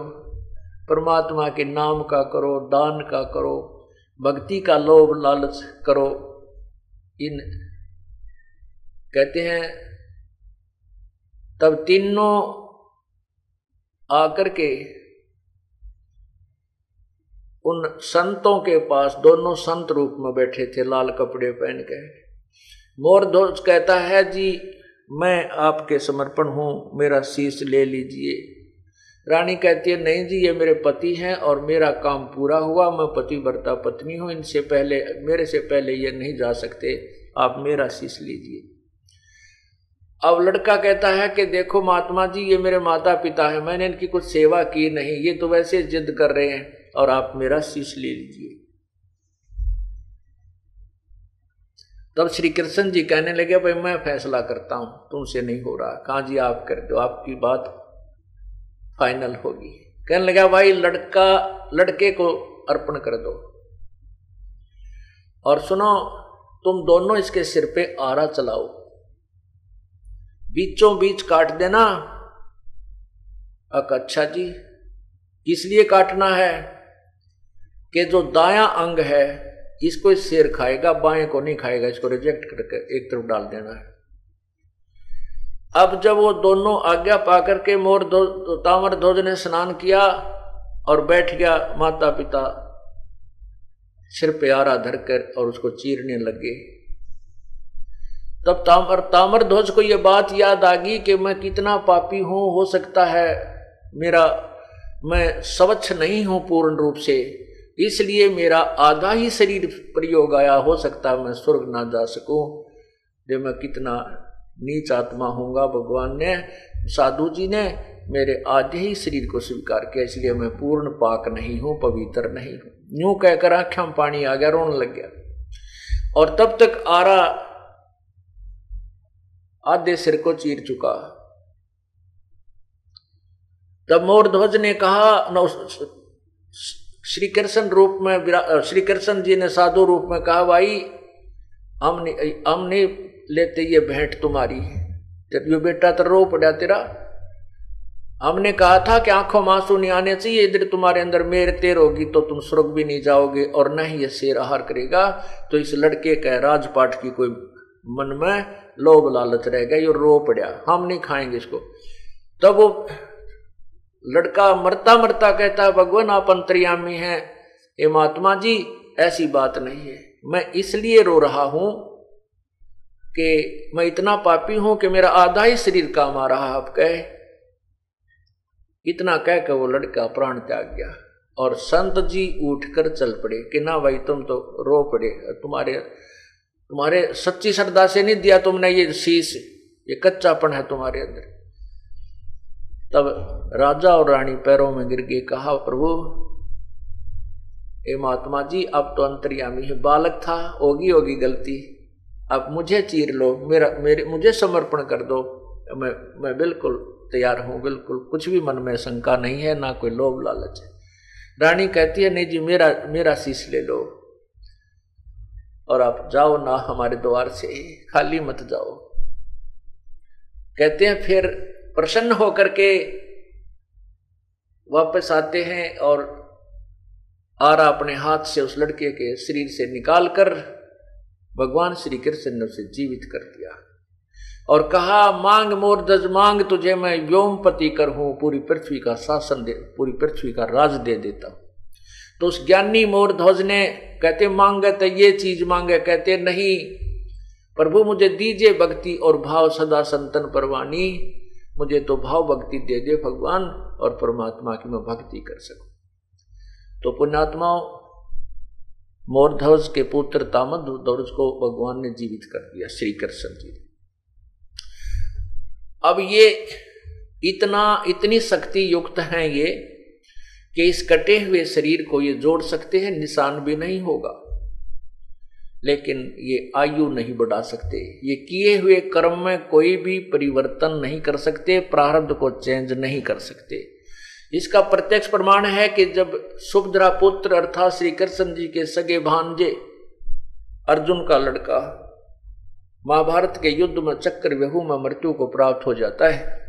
परमात्मा के नाम का करो, दान का करो, भक्ति का लोभ लालच करो। इन कहते हैं, तब तीनों आकर के उन संतों के पास, दोनों संत रूप में बैठे थे, लाल कपड़े पहन के। मोर मोरध्वज कहता है, जी, मैं आपके समर्पण हूँ, मेरा शीश ले लीजिए। रानी कहती है, नहीं जी, ये मेरे पति हैं और मेरा काम पूरा हुआ, मैं पति भरता पत्नी हूँ, इनसे पहले, मेरे से पहले ये नहीं जा सकते, आप मेरा शीश लीजिए। अब लड़का कहता है कि देखो महात्मा जी, ये मेरे माता पिता है, मैंने इनकी कुछ सेवा की नहीं, ये तो वैसे जिद कर रहे हैं, और आप मेरा शीश ले लीजिए। तब श्री कृष्ण जी कहने लगे, भाई, मैं फैसला करता हूँ, तुमसे नहीं हो रहा, कहा जी आप कर दो आपकी बात फाइनल होगी। कहने लगा, भाई, लड़का, लड़के को अर्पण कर दो, और सुनो, तुम दोनों इसके सिर पे आरा चलाओ बीचों बीच काट देना। अक अच्छा जी इसलिए काटना है? कि जो दाया अंग है इसको शेर खाएगा बाएँ को नहीं खाएगा इसको रिजेक्ट करके एक तरफ़ डाल देना है। अब जब वो दोनों आज्ञा पाकर के मोर दो, तामर ध्वज ने स्नान किया और बैठ गया माता पिता सिर पे आरा धरकर और उसको चीरने लगे। तब तामर तामर ध्वज को यह बात याद आ गई कि मैं कितना पापी हूँ, हो सकता है मेरा, मैं स्वच्छ नहीं हूँ पूर्ण रूप से, इसलिए मेरा आधा ही शरीर प्रयोग आया, हो सकता है मैं स्वर्ग ना जा सकूँ। जो मैं कितना नीच आत्मा होऊँगा, भगवान ने, साधु जी ने मेरे आधे ही शरीर को स्वीकार किया, इसलिए मैं पूर्ण पाक नहीं हूँ, पवित्र नहीं हूँ। यूँ कहकर आख्या पानी आ गया, रोने लग गया। और तब तक आरा आधे सिर को चीर चुका तब मोर ध्वज ने कहा श्री कृष्ण रूप में श्री कृष्ण जी ने साधु रूप में कहा, भाई हम नहीं हम नहीं लेते ये भेंट तुम्हारी ये बेटा तो रो पड़ा तेरा। हमने कहा था कि आँखों मांसू नहीं आने चाहिए इधर तुम्हारे अंदर मेर तेर होगी तो तुम स्वर्ग भी नहीं जाओगे और न ही ये शेर आहार करेगा। तो इस लड़के का राजपाट की कोई मन में लोभ लालच रह गया, ये रो पड़ा। हम नहीं खाएँगे इसको। तब वो लड़का मरता मरता कहता है भगवान, आप अंतर्यामी हैं। ये महात्मा जी, ऐसी बात नहीं है। मैं इसलिए रो रहा हूँ कि मैं इतना पापी हूँ कि मेरा आधा ही शरीर काम आ रहा आप कहे, इतना कह के वो लड़का प्राण त्याग गया और संत जी उठकर चल पड़े कि ना भाई, तुम तो रो पड़े। तुम्हारे तुम्हारे सच्ची श्रद्धा से नहीं दिया तुमने ये शीश, ये कच्चापन है तुम्हारे अंदर। तब राजा और रानी पैरों में गिर गए, कहा, प्रभु ए महात्मा जी, अब तो अंतर्यामी है। बालक था होगी होगी गलती। अब मुझे चीर लो, मेरा, मेरे, मुझे समर्पण कर दो। मैं मैं बिल्कुल तैयार हूँ, बिल्कुल। कुछ भी मन में शंका नहीं है, ना कोई लोभ लालच है। रानी कहती है, नहीं जी, मेरा मेरा शीश ले लो। और आप जाओ ना हमारे द्वार से, खाली मत जाओ। कहते हैं, फिर प्रसन्न होकर के वापस आते हैं और आरा अपने हाथ से उस लड़के के शरीर से निकालकर भगवान श्री कृष्ण ने उसे जीवित कर दिया। और कहा, मांग मोर दज मांग तुझे, मैं व्योमपति कर हूँ, पूरी पृथ्वी का शासन दे, पूरी पृथ्वी का राज दे देता हूँ। तो उस ज्ञानी मोर ध्वज ने कहते, मांगे तो ये चीज़ मांगे। कहते, नहीं, प्रभु मुझे दीजिए भक्ति और भाव सदा संतन परवानी। मुझे तो भाव भक्ति दे दे भगवान और परमात्मा की मैं भक्ति कर सकूँ। तो पुण्यात्माओं, मोरध्वज के पुत्र तामद ध्वज को भगवान ने जीवित कर दिया श्री कृष्ण जी। अब ये इतना, इतनी शक्ति युक्त हैं ये कि इस कटे हुए शरीर को ये जोड़ सकते हैं, निशान भी नहीं होगा। लेकिन ये आयु नहीं बढ़ा सकते। ये किए हुए कर्म में कोई भी परिवर्तन नहीं कर सकते, प्रारब्ध को चेंज नहीं कर सकते। इसका प्रत्यक्ष प्रमाण है कि जब सुभद्रा पुत्र अर्थात श्री कृष्ण जी के सगे भांजे, अर्जुन का लड़का, महाभारत के युद्ध में चक्र व्यहू में मृत्यु को प्राप्त हो जाता है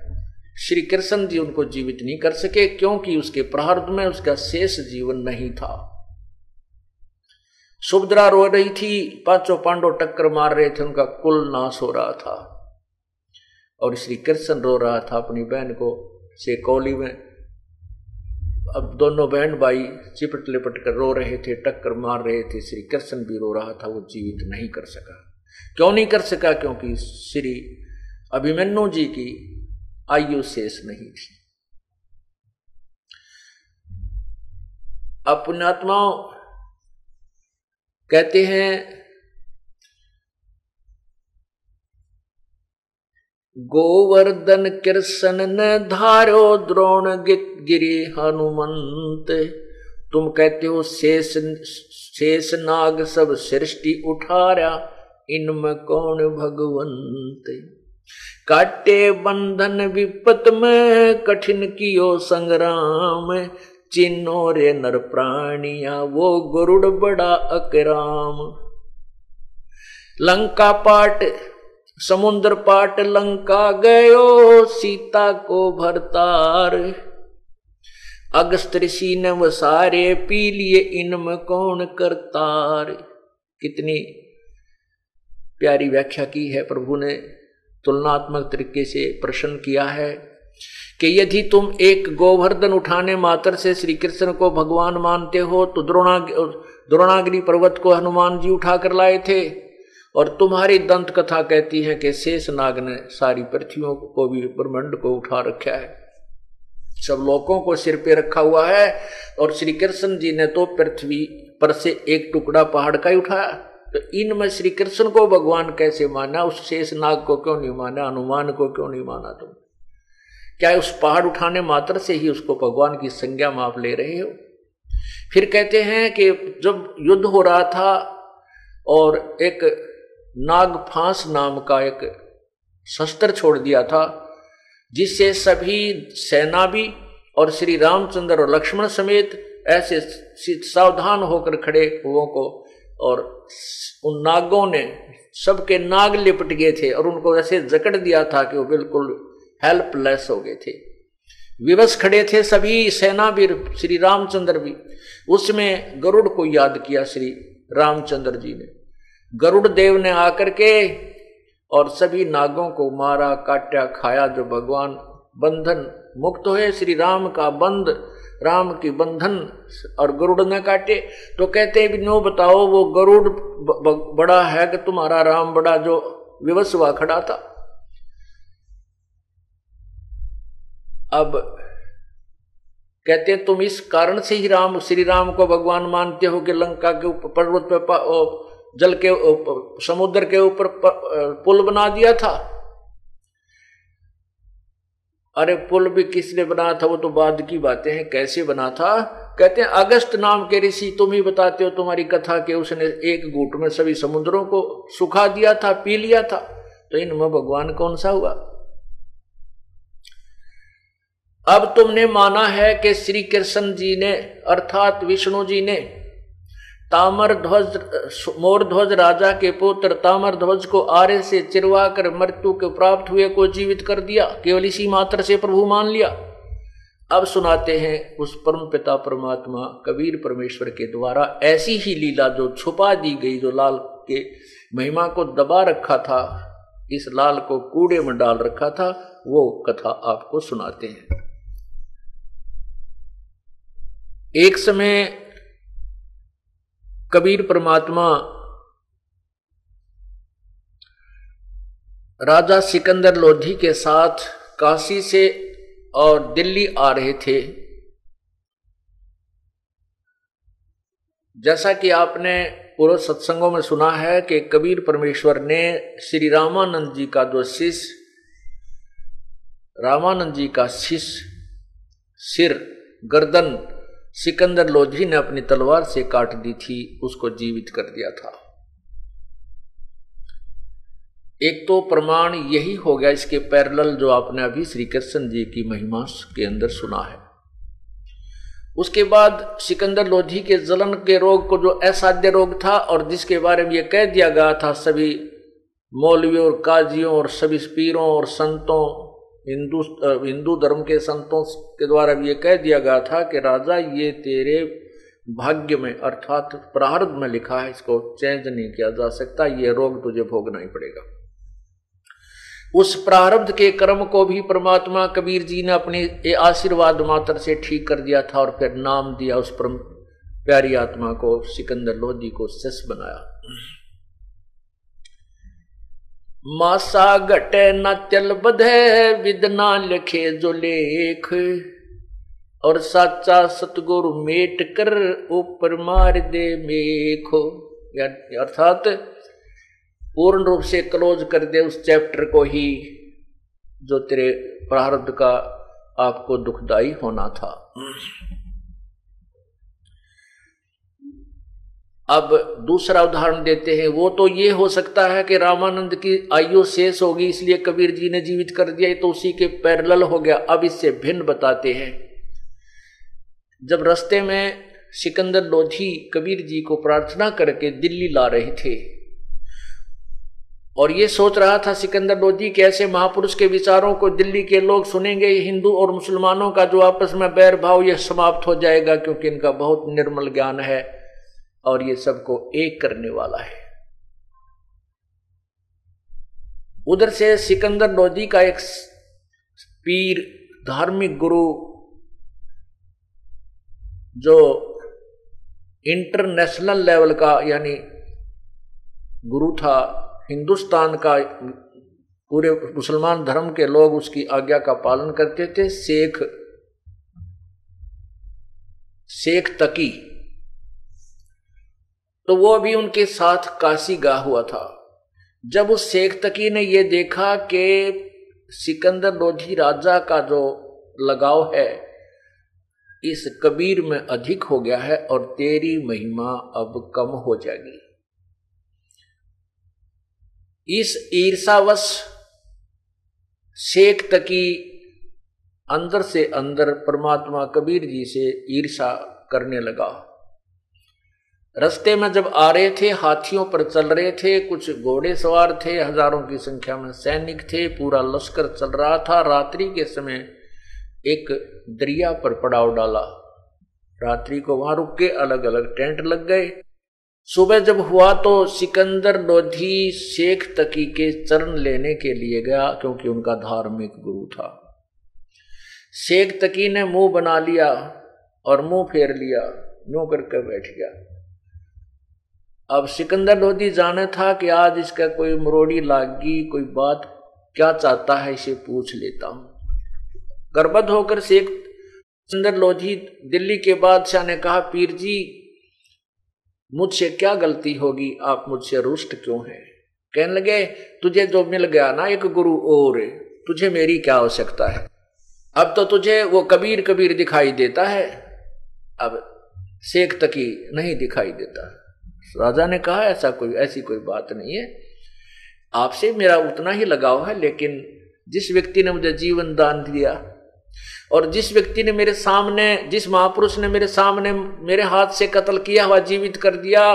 श्री कृष्ण जी उनको जीवित नहीं कर सके, क्योंकि उसके प्रारब्ध में उसका शेष जीवन नहीं था। सुभद्रा रो रही थी, पाँचों पांडव टक्कर मार रहे थे, उनका कुल नाश हो रहा था। और श्री कृष्ण रो रहा था अपनी बहन को से कौली में। अब दोनों बहन भाई चिपट लिपट कर रो रहे थे, टक्कर मार रहे थे, श्री कृष्ण भी रो रहा था, वो जीवित नहीं कर सका। क्यों नहीं कर सका? क्योंकि श्री अभिमन्यु जी की आयु शेष नहीं थी। अपनात्माओं कहते हैं, गोवर्धन कृष्ण न धारो द्रोण गिरी हनुमंत। तुम कहते हो, शेष शेष नाग सब सृष्टि उठारा, इनमें कौन भगवंत? काटे बंधन विपत में, कठिन कियो संग्राम। चिन्हो रे नर प्राणिया, वो गुरुड़ बड़ा अकराम। लंका पाट, समुद्र पाट लंका गयो, सीता को भरतार। अगस्त ऋषि ने वसारे पी लिए इनमें कौन करतार। कितनी प्यारी व्याख्या की है प्रभु ने। तुलनात्मक तरीके से प्रश्न किया है कि यदि तुम एक गोवर्धन उठाने मात्र से श्री कृष्ण को भगवान मानते हो तो द्रोणा द्रोणागिरी पर्वत को हनुमान जी उठा कर लाए थे। और तुम्हारी दंत कथा कहती है कि शेष नाग ने सारी पृथ्वियों को भी ब्रह्मंड को उठा रखा है। सब लोगों को सिर पे रखा हुआ है, और श्री कृष्ण जी ने तो पृथ्वी पर से एक टुकड़ा पहाड़ का ही उठाया। तो इनमें श्री कृष्ण को भगवान कैसे माना? उस शेष नाग को क्यों नहीं माना? हनुमान को क्यों नहीं माना तुम क्या उस पहाड़ उठाने मात्र से ही उसको भगवान की संज्ञा में आप ले रहे हो? फिर कहते हैं कि जब युद्ध हो रहा था और एक नाग फांस नाम का एक शस्त्र छोड़ दिया था, जिससे सभी सेना भी और श्री रामचंद्र और लक्ष्मण समेत ऐसे सावधान होकर खड़े हुओं को और उन नागों ने, सबके नाग लिपट गए थे और उनको ऐसे जकड़ दिया था कि वो बिल्कुल हेल्पलेस हो गए थे। विवश खड़े थे सभी सेना भी श्री रामचंद्र भी। उसमें गरुड़ को याद किया श्री रामचंद्र जी ने। गरुड़ देव ने आकर के और सभी नागों को मारा काटा खाया जो भगवान बंधन मुक्त हुए, श्री राम का बंद राम की बंधन और गरुड़ न काटे। तो कहते हैं नो, बताओ, वो गरुड़ बड़ा है कि तुम्हारा राम बड़ा जो विवश हुआ खड़ा था? अब कहते हैं, तुम इस कारण से ही राम श्री राम को भगवान मानते हो कि लंका के ऊपर पर्वत पे जल के समुद्र के ऊपर पुल बना दिया था? अरे पुल भी किसने बनाया था? वो तो बाद की बातें हैं। कैसे बना था? कहते हैं, अगस्त नाम के ऋषि, तुम ही बताते हो तुम्हारी कथा के उसने एक घूट में सभी समुद्रों को सुखा दिया था, पी लिया था। तो इनमें भगवान कौन सा हुआ? अब तुमने माना है कि श्री कृष्ण जी ने, अर्थात विष्णु जी ने तामर ध्वज मोर ध्वज राजा के पुत्र तामर ध्वज को आर्य से चिरवा कर मृत्यु के प्राप्त हुए को जीवित कर दिया। केवल इसी मात्र से प्रभु मान लिया। अब सुनाते हैं उस परम पिता परमात्मा कबीर परमेश्वर के द्वारा। ऐसी ही लीला जो छुपा दी गई, जो लाल के महिमा को दबा रखा था, इस लाल को कूड़े में डाल रखा था, वो कथा आपको सुनाते हैं। एक समय कबीर परमात्मा राजा सिकंदर लोधी के साथ काशी से और दिल्ली आ रहे थे। जैसा कि आपने पूर्व सत्संगों में सुना है कि कबीर परमेश्वर ने श्री रामानंद जी का जो शिष्य, रामानंद जी का शिष्य, सिर, गर्दन सिकंदर लोधी ने अपनी तलवार से काट दी थी, उसको जीवित कर दिया था। एक तो प्रमाण यही हो गया इसके पैरल जो आपने अभी श्री कृष्ण जी की महिमा के अंदर सुना है। उसके बाद सिकंदर लोधी के जलन के रोग को जो असाध्य रोग था और जिसके बारे में यह कह दिया गया था, सभी मौलवियों और काजियों और सभी पीरों और संतों हिंदू हिंदू धर्म के संतों के द्वारा ये कह दिया गया था कि राजा, ये तेरे भाग्य में, अर्थात प्रारब्ध में लिखा है, इसको चेंज नहीं किया जा सकता, ये रोग तुझे भोगना ही पड़ेगा। उस प्रारब्ध के कर्म को भी परमात्मा कबीर जी ने अपने आशीर्वाद मात्र से ठीक कर दिया था और फिर नाम दिया उस पर प्यारी आत्मा को, सिकंदर लोधी को सस बनाया। मासा घटे न चल बधे विदना लिखे जो लेख। और साचा सतगुरु मेट कर ऊपर मार दे मेखो। अर्थात पूर्ण रूप से क्लोज कर दे उस चैप्टर को ही, जो तेरे प्रारब्ध का आपको दुखदाई होना था। अब दूसरा उदाहरण देते हैं, वो तो ये हो सकता है कि रामानंद की आयु शेष होगी, इसलिए कबीर जी ने जीवित कर दिया तो उसी के पैरल हो गया। अब इससे भिन्न बताते हैं। जब रस्ते में सिकंदर लोधी कबीर जी को प्रार्थना करके दिल्ली ला रहे थे, और ये सोच रहा था सिकंदर लोधी के ऐसे महापुरुष के विचारों को दिल्ली के लोग सुनेंगे, हिंदू और मुसलमानों का जो आपस में बैर भाव यह समाप्त हो जाएगा, क्योंकि इनका बहुत निर्मल ज्ञान है। और ये सबको एक करने वाला है। उधर से सिकंदर लोधी का एक पीर, धार्मिक गुरु जो इंटरनेशनल लेवल का, यानी गुरु था, हिंदुस्तान का, पूरे मुसलमान धर्म के लोग उसकी आज्ञा का पालन करते थे। शेख शेख तकी तो वो अभी उनके साथ काशी गा हुआ था। जब उस शेख तकी ने यह देखा कि सिकंदर लोधी राजा का जो लगाव है, इस कबीर में अधिक हो गया है और तेरी महिमा अब कम हो जाएगी। इस ईर्षावश शेख तकी अंदर से अंदर परमात्मा कबीर जी से ईर्षा करने लगा। रस्ते में जब आ रहे थे, हाथियों पर चल रहे थे, कुछ घोड़े सवार थे, हज़ारों की संख्या में सैनिक थे, पूरा लश्कर चल रहा था। रात्रि के समय एक दरिया पर पड़ाव डाला। रात्रि को वहाँ रुक के अलग अलग टेंट लग गए। सुबह जब हुआ तो सिकंदर लोधी शेख तकी के चरण लेने के लिए गया, क्योंकि उनका धार्मिक गुरु था। शेख तकी ने मुँह बना लिया और मुँह फेर लिया यूँ करके बैठ गया। अब सिकंदर लोधी जाने था कि आज इसका कोई मरोड़ी लागी, कोई बात, क्या चाहता है इसे पूछ लेता हूँ। गर्भत होकर शेख सिकंदर लोधी दिल्ली के बादशाह ने कहा, पीर जी, मुझसे क्या गलती होगी? आप मुझसे रुष्ट क्यों हैं? कहने लगे, तुझे जो मिल गया ना, एक गुरु और तुझे मेरी क्या आवश्यकता है? अब तो तुझे वो कबीर कबीर दिखाई देता है। अब शेख तकी नहीं दिखाई देता। राजा ने कहा, ऐसा कोई, ऐसी कोई बात नहीं है। आपसे मेरा उतना ही लगाव है, लेकिन जिस व्यक्ति ने मुझे जीवन दान दिया और जिस व्यक्ति ने मेरे सामने, जिस महापुरुष ने मेरे सामने मेरे हाथ से कत्ल किया हुआ जीवित कर दिया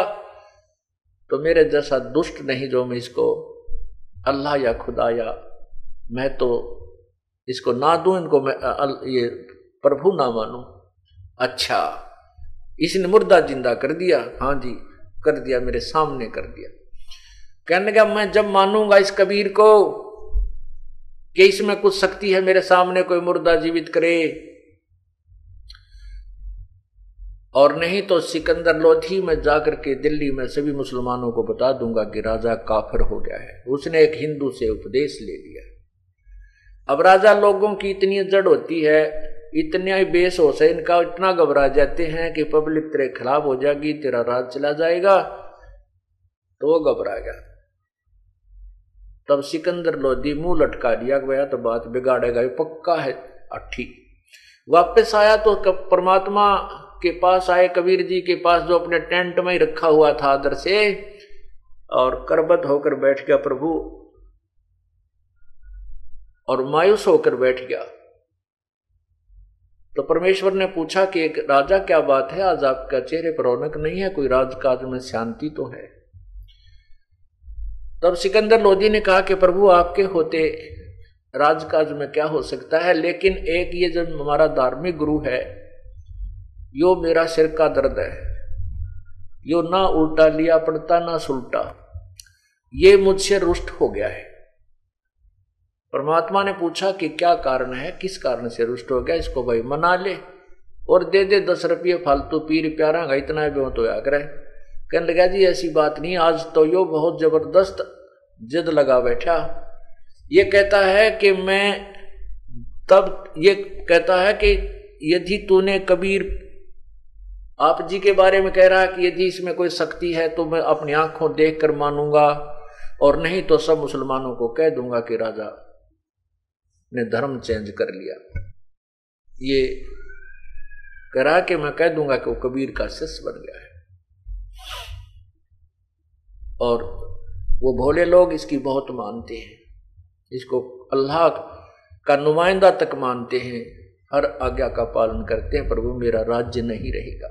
तो मेरे जैसा दुष्ट नहीं जो मैं इसको अल्लाह या खुदा या मैं तो इसको ना दूँ, इनको मैं ये प्रभु ना मानू। अच्छा इसने मुर्दा ज़िंदा कर दिया। हाँ जी। कर दिया, मेरे सामने कर दिया। कहने का मैं जब मानूँगा इस कबीर को कि इसमें कुछ शक्ति है, मेरे सामने कोई मुर्दा जीवित करे। और नहीं तो सिकंदर लोधी में जाकर के दिल्ली में सभी मुसलमानों को बता दूँगा कि राजा काफर हो गया है। उसने एक हिंदू से उपदेश ले लिया। अब राजा लोगों की इतनी जड़ होती है इतने ही बेस हो से इनका इतना घबरा जाते हैं कि पब्लिक तेरे खिलाफ हो जाएगी, तेरा राज चला जाएगा। तो वो घबरा गया। तब सिकंदर लोधी मुँह लटका दिया गया तो बात बिगाड़ेगा पक्का है, अट्ठी। वापस आया तो परमात्मा के पास आए, कबीर जी के पास जो अपने टेंट में ही रखा हुआ था आदर से, और करबत होकर बैठ गया प्रभु, और मायूस होकर बैठ गया। तो परमेश्वर ने पूछा कि एक राजा क्या बात है? आज आपका चेहरे पर रौनक नहीं है, कोई राजकाज में शांति तो है? तब सिकंदर लोधी ने कहा कि प्रभु, आपके होते राजकाज में क्या हो सकता है? लेकिन एक ये जो हमारा धार्मिक गुरु है, यो मेरा सिर का दर्द है। यो ना उल्टा लिया पड़ता, ना सुलटा। ये मुझसे रुष्ट हो गया है। परमात्मा ने पूछा कि क्या कारण है? किस कारण से रुष्ट हो गया? इसको भाई मना ले और दे दे दस रुपये फालतू, पीर प्यारा इतना भी तो आग्रह रहे कहने लगा, जी, ऐसी बात नहीं, आज तो यो बहुत ज़बरदस्त जिद लगा बैठा। ये कहता है कि मैं तब, ये कहता है कि यदि तूने कबीर आप जी के बारे में कह रहा है कि यदि इसमें कोई शक्ति है तो मैं अपनी आँखों देख कर मानूँगा और नहीं तो सब मुसलमानों को कह दूँगा कि राजा ने धर्म चेंज कर लिया। ये करा के मैं कह दूँगा कि वो कबीर का शिष्य बन गया है। और वो भोले लोग इसकी बहुत मानते हैं। इसको अल्लाह का नुमाइंदा तक मानते हैं। हर आज्ञा का पालन करते हैं प्रभु मेरा राज्य नहीं रहेगा।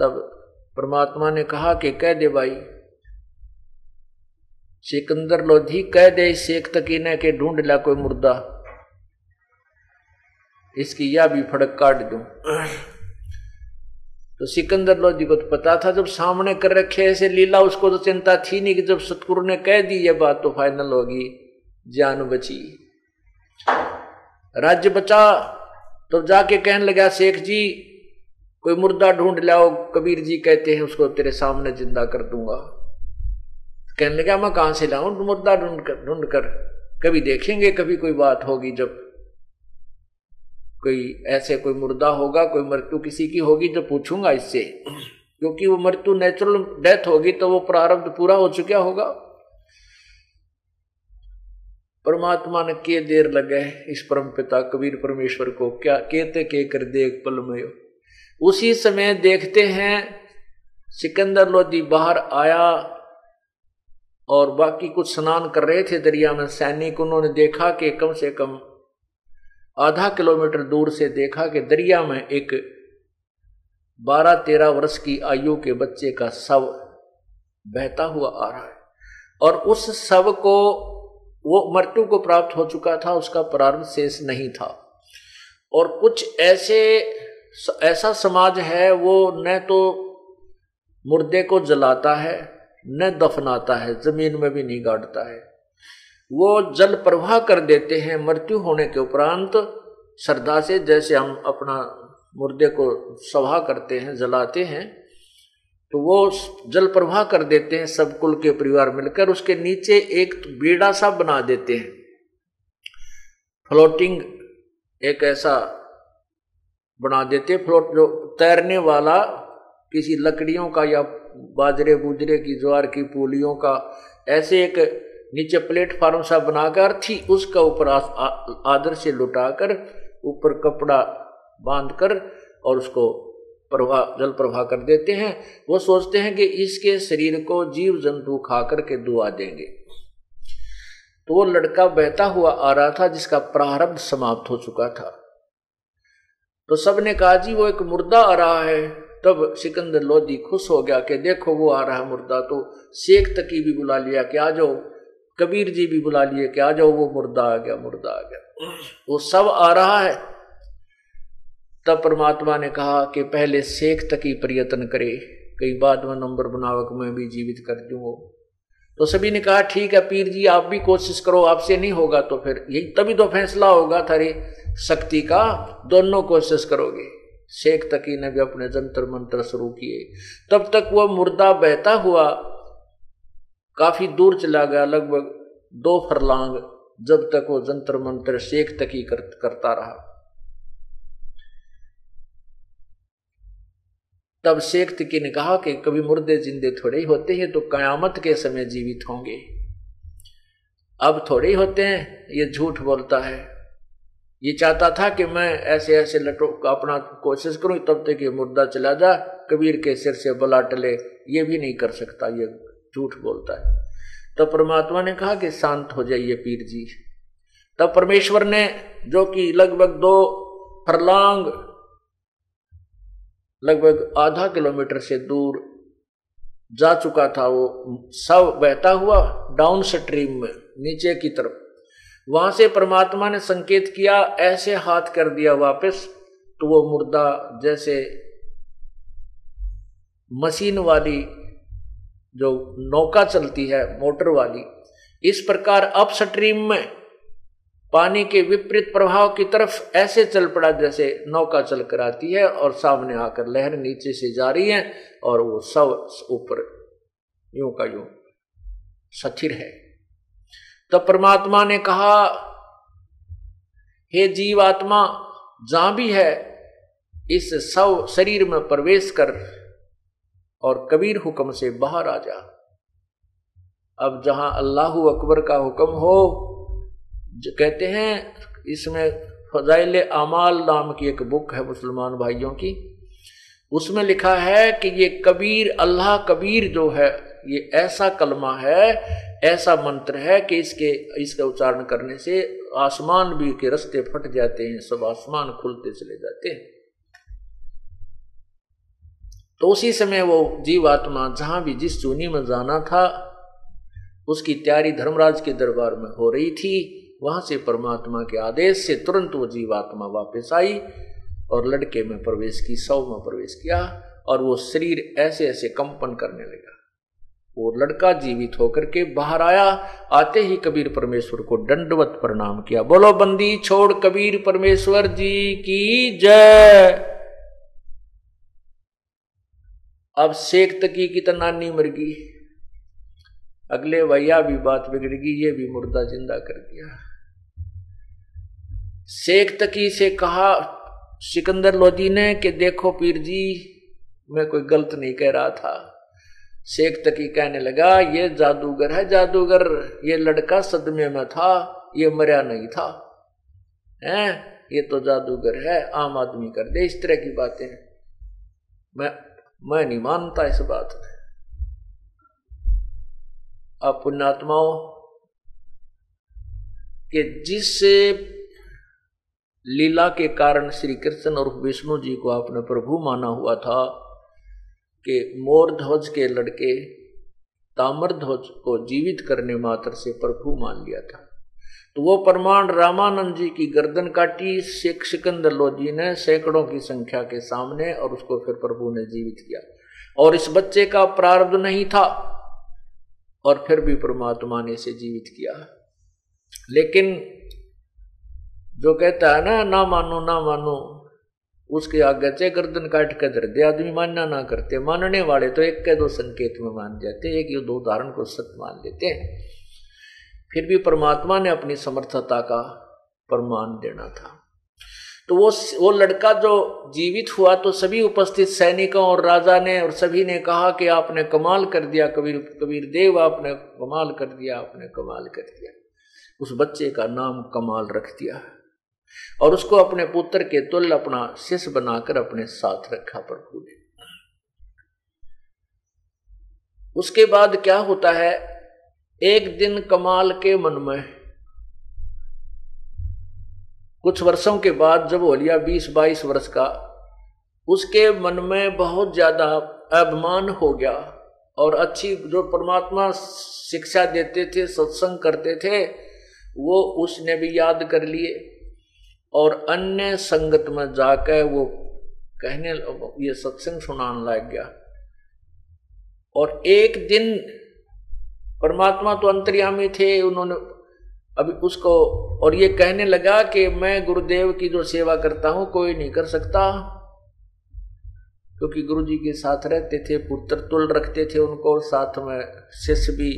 तब परमात्मा ने कहा कि कह दे भाई सिकंदर लोधी कह दे शेख तकीने के ढूंढ ला कोई मुर्दा। इसकी या भी फड़क काट दू। तो सिकंदर लोधी को तो पता था, जब सामने कर रखे ऐसे लीला, उसको तो चिंता थी नहीं कि जब सतगुरु ने कह दी ये बात तो फाइनल होगी। जान बची। राज्य बचा तो जाके कहने लगा, शेख जी, कोई मुर्दा ढूंढ लाओ, कबीर जी कहते हैं, उसको तेरे सामने ज़िंदा कर दूँगा। कहने लगा मैं कहाँ से लाऊं? मुर्दा ढूंढ कर ढूंढ कर। कभी देखेंगे, कभी कोई बात होगी जब कोई ऐसे कोई मुर्दा होगा, कोई मृत्यु किसी की होगी तो पूछूँगा इससे। क्योंकि वो मृत्यु नेचुरल डेथ होगी तो वो प्रारब्ध पूरा हो चुका होगा। परमात्मा ने के देर लगे इस परम पिता कबीर परमेश्वर को। क्या कहते के कर दे पल में उसी समय देखते हैं, सिकंदर लोधी बाहर आया और बाकी कुछ स्नान कर रहे थे दरिया में, सैनिक उन्होंने देखा कि कम से कम आधा किलोमीटर दूर से देखा कि दरिया में एक बारह तेरह वर्ष की आयु के बच्चे का शव बहता हुआ आ रहा है। और उस शव को, वो मृत्यु को प्राप्त हो चुका था, उसका प्रारंभ शेष नहीं था। और कुछ ऐसे, ऐसा समाज है, वो न तो मुर्दे को जलाता है न दफनाता है, ज़मीन में भी नहीं गाड़ता है। वो जल प्रवाह कर देते हैं मृत्यु होने के उपरांत, श्रद्धा से जैसे हम अपना मुर्दे को सभा करते हैं, जलाते हैं तो वो जल प्रवाह कर देते हैं सब कुल के परिवार मिलकर, उसके नीचे एक बेड़ा सा बना देते हैं। फ्लोटिंग एक ऐसा बना देते फ्लोट जो तैरने वाला किसी लकड़ियों का या बाजरे बुजरे की ज्वार की पोलियों का ऐसे एक नीचे प्लेटफॉर्म सा बनाकर थी, उसका ऊपर आदर से लुटाकर, ऊपर कपड़ा बांधकर और उसको प्रवाह जल प्रवाह कर देते हैं। वो सोचते हैं कि इसके शरीर को जीव जंतु खा करके दुआ देंगे। तो वो लड़का बहता हुआ आ रहा था, जिसका प्रारब्ध समाप्त हो चुका था। तो सबने कहा, जी, वो एक मुर्दा आ रहा है। तब सिकंदर लोधी खुश हो गया कि देखो वो आ रहा है मुर्दा तो शेख तकी भी बुला लिया कि आ जाओ। कबीर जी भी बुला लिए कि आ जाओ, वो मुर्दा आ गया, मुर्दा आ गया। वो सब आ रहा है। तब परमात्मा ने कहा कि पहले शेख तक प्रयत्न करे, कई बाद में नंबर बनावक मैं भी जीवित कर दूँ तो सभी ने कहा, ठीक है पीर जी, आप भी कोशिश करो, आपसे नहीं होगा तो फिर यही तभी तो फैसला होगा, थारी शक्ति का दोनों कोशिश करोगे। शेख तकी ने भी अपने जंतर मंत्र शुरू किए। तब तक वह मुर्दा बहता हुआ काफ़ी दूर चला गया लगभग दो फरलांग जब तक वो जंतर मंत्र शेख तकी कर, करता रहा। तब शेख तकी ने कहा कि कभी मुर्दे जिंदे थोड़े ही होते हैं तो कयामत के समय जीवित होंगे। अब थोड़े ही होते हैं ये झूठ बोलता है। ये चाहता था कि मैं ऐसे ऐसे लटो अपना कोशिश करूँ, तब तक ये मुर्दा चला जा, कबीर के सिर से बला टले ये भी नहीं कर सकता, ये झूठ बोलता है। तो परमात्मा ने कहा कि शांत हो जाइए पीर जी। तब परमेश्वर ने, जो कि लगभग दो फरलांग, लगभग आधा किलोमीटर से दूर जा चुका था, वो सब बहता हुआ डाउन स्ट्रीम में, नीचे की तरफ़। वहाँ से परमात्मा ने संकेत किया, ऐसे हाथ कर दिया वापस तो वो मुर्दा जैसे मशीन वाली जो नौका चलती है, मोटर वाली, इस प्रकार अप स्ट्रीम में पानी के विपरीत प्रभाव की तरफ़ ऐसे चल पड़ा जैसे नौका चल कर आती है और सामने आकर लहर नीचे से जा रही है और वो सब ऊपर, यूँ का यूँ, सथिर है। तो परमात्मा ने कहा, हे जीवात्मा, जहाँ भी है, इस सब शरीर में प्रवेश कर और कबीर हुक्म से बाहर आ जा। अब जहाँ अल्लाह अकबर का हुक्म हो कहते हैं, इसमें फजाइल अमाल नाम की एक बुक है मुसलमान भाइयों की। उसमें लिखा है कि ये कबीर, अल्लाह कबीर जो है, ये ऐसा कलमा है ऐसा मंत्र है कि इसके, इसका उच्चारण करने से आसमान भी के रस्ते फट जाते हैं, सब आसमान खुलते चले जाते हैं। तो उसी समय वो जीवात्मा जहाँ भी जिस चूनी में जाना था, उसकी तैयारी धर्मराज के दरबार में हो रही थी, वहाँ से परमात्मा के आदेश से तुरंत वो जीवात्मा वापस आई और लड़के में प्रवेश की सौ में प्रवेश किया और वो शरीर ऐसे ऐसे कंपन करने लगा। वो लड़का जीवित होकर के बाहर आया। आते ही कबीर परमेश्वर को दंडवत प्रणाम किया। बोलो, बंदी छोड़ कबीर परमेश्वर जी की जय। अब शेख तकी की तो नानी मर गई। अगले भैया भी बात बिगड़ गई, ये भी मुर्दा ज़िंदा कर दिया शेख तकी से कहा सिकंदर लोधी ने कि देखो पीर जी, मैं कोई गलत नहीं कह रहा था। शेख तकी कहने लगा, ये जादूगर है, जादूगर, ये लड़का सदमे में था, ये मरिया नहीं था। हैं? ये तो जादूगर है, आम आदमी कर दे, इस तरह की बातें मैं मैं नहीं मानता इस बात में आप पुण्यात्माओं, कि जिससे लीला के कारण श्री कृष्ण और विष्णु जी को आपने प्रभु माना हुआ था कि मोर ध्वज के लड़के ताम्र ध्वज को जीवित करने मात्र से प्रभु मान लिया था। तो वो प्रमाण रामानंद जी की गर्दन काटी शेख सिकंदर लोधी ने सैकड़ों की संख्या के सामने और उसको फिर प्रभु ने जीवित किया। और इस बच्चे का प्रारब्ध नहीं था और फिर भी परमात्मा ने इसे जीवित किया। लेकिन जो कहता है ना ना मानो ना मानो उसके आगे चे गर्दन काट कर धर दे, आदमी मानना ना करते, मानने वाले तो एक के दो संकेत में मान जाते, एक या दो उदाहरण को सत्य मान लेते हैं। फिर भी परमात्मा ने अपनी समर्थता का प्रमाण देना था। तो वो वो लड़का जो जीवित हुआ तो सभी उपस्थित सैनिकों और राजा ने और सभी ने कहा कि आपने कमाल कर दिया, कबीर कबीर देव आपने कमाल कर दिया, आपने कमाल कर दिया। उस बच्चे का नाम कमाल रख दिया और उसको अपने पुत्र के तुल्य अपना शिष्य बनाकर अपने साथ रखा प्रभु ने। उसके बाद क्या होता है? एक दिन कमाल के मन में, कुछ वर्षों के बाद जब हो लिया बीस बाईस वर्ष का, उसके मन में बहुत ज़्यादा अभिमान हो गया और अच्छी जो परमात्मा शिक्षा देते थे, सत्संग करते थे, वो उसने भी याद कर लिए। और अन्य संगत में जाकर वो कहने ये सत्संग सुनाने लग गया। और एक दिन परमात्मा तो अंतर्यामी थे, उन्होंने अभी उसको, और ये कहने लगा कि मैं गुरुदेव की जो सेवा करता हूँ, कोई नहीं कर सकता। क्योंकि गुरु जी के साथ रहते थे पुत्र तुल रखते थे उनको, और साथ में शिष्य भी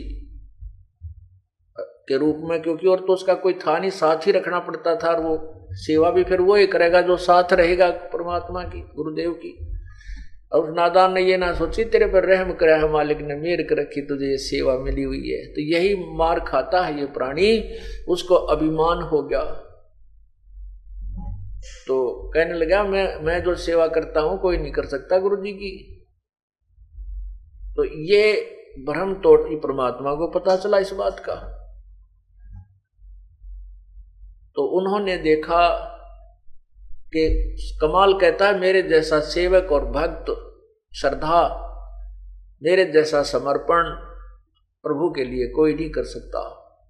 के रूप में, क्योंकि और तो उसका कोई था नहीं, साथ ही रखना पड़ता था, और वो सेवा भी फिर वो ही करेगा जो साथ रहेगा परमात्मा की, गुरुदेव की। और नादान ने ये ना सोची, तेरे पर रहम करा, है मालिक ने मेर कर रखी, तुझे ये सेवा मिली हुई है। तो यही मार खाता है ये प्राणी, उसको अभिमान हो गया। तो कहने लगा, मैं मैं जो सेवा करता हूँ, कोई नहीं कर सकता गुरु जी की। तो ये भ्रम तोड़ परमात्मा को पता चला इस बात का। तो उन्होंने देखा कि कमाल कहता है, मेरे जैसा सेवक और भक्त श्रद्धा, मेरे जैसा समर्पण प्रभु के लिए कोई नहीं कर सकता।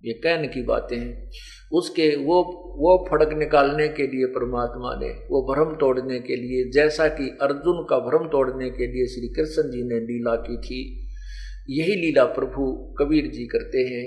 ये कहने की बातें हैं। उसके वो वो फड़क निकालने के लिए परमात्मा ने, वो भ्रम तोड़ने के लिए, जैसा कि अर्जुन का भ्रम तोड़ने के लिए श्री कृष्ण जी ने लीला की थी, यही लीला प्रभु कबीर जी करते हैं।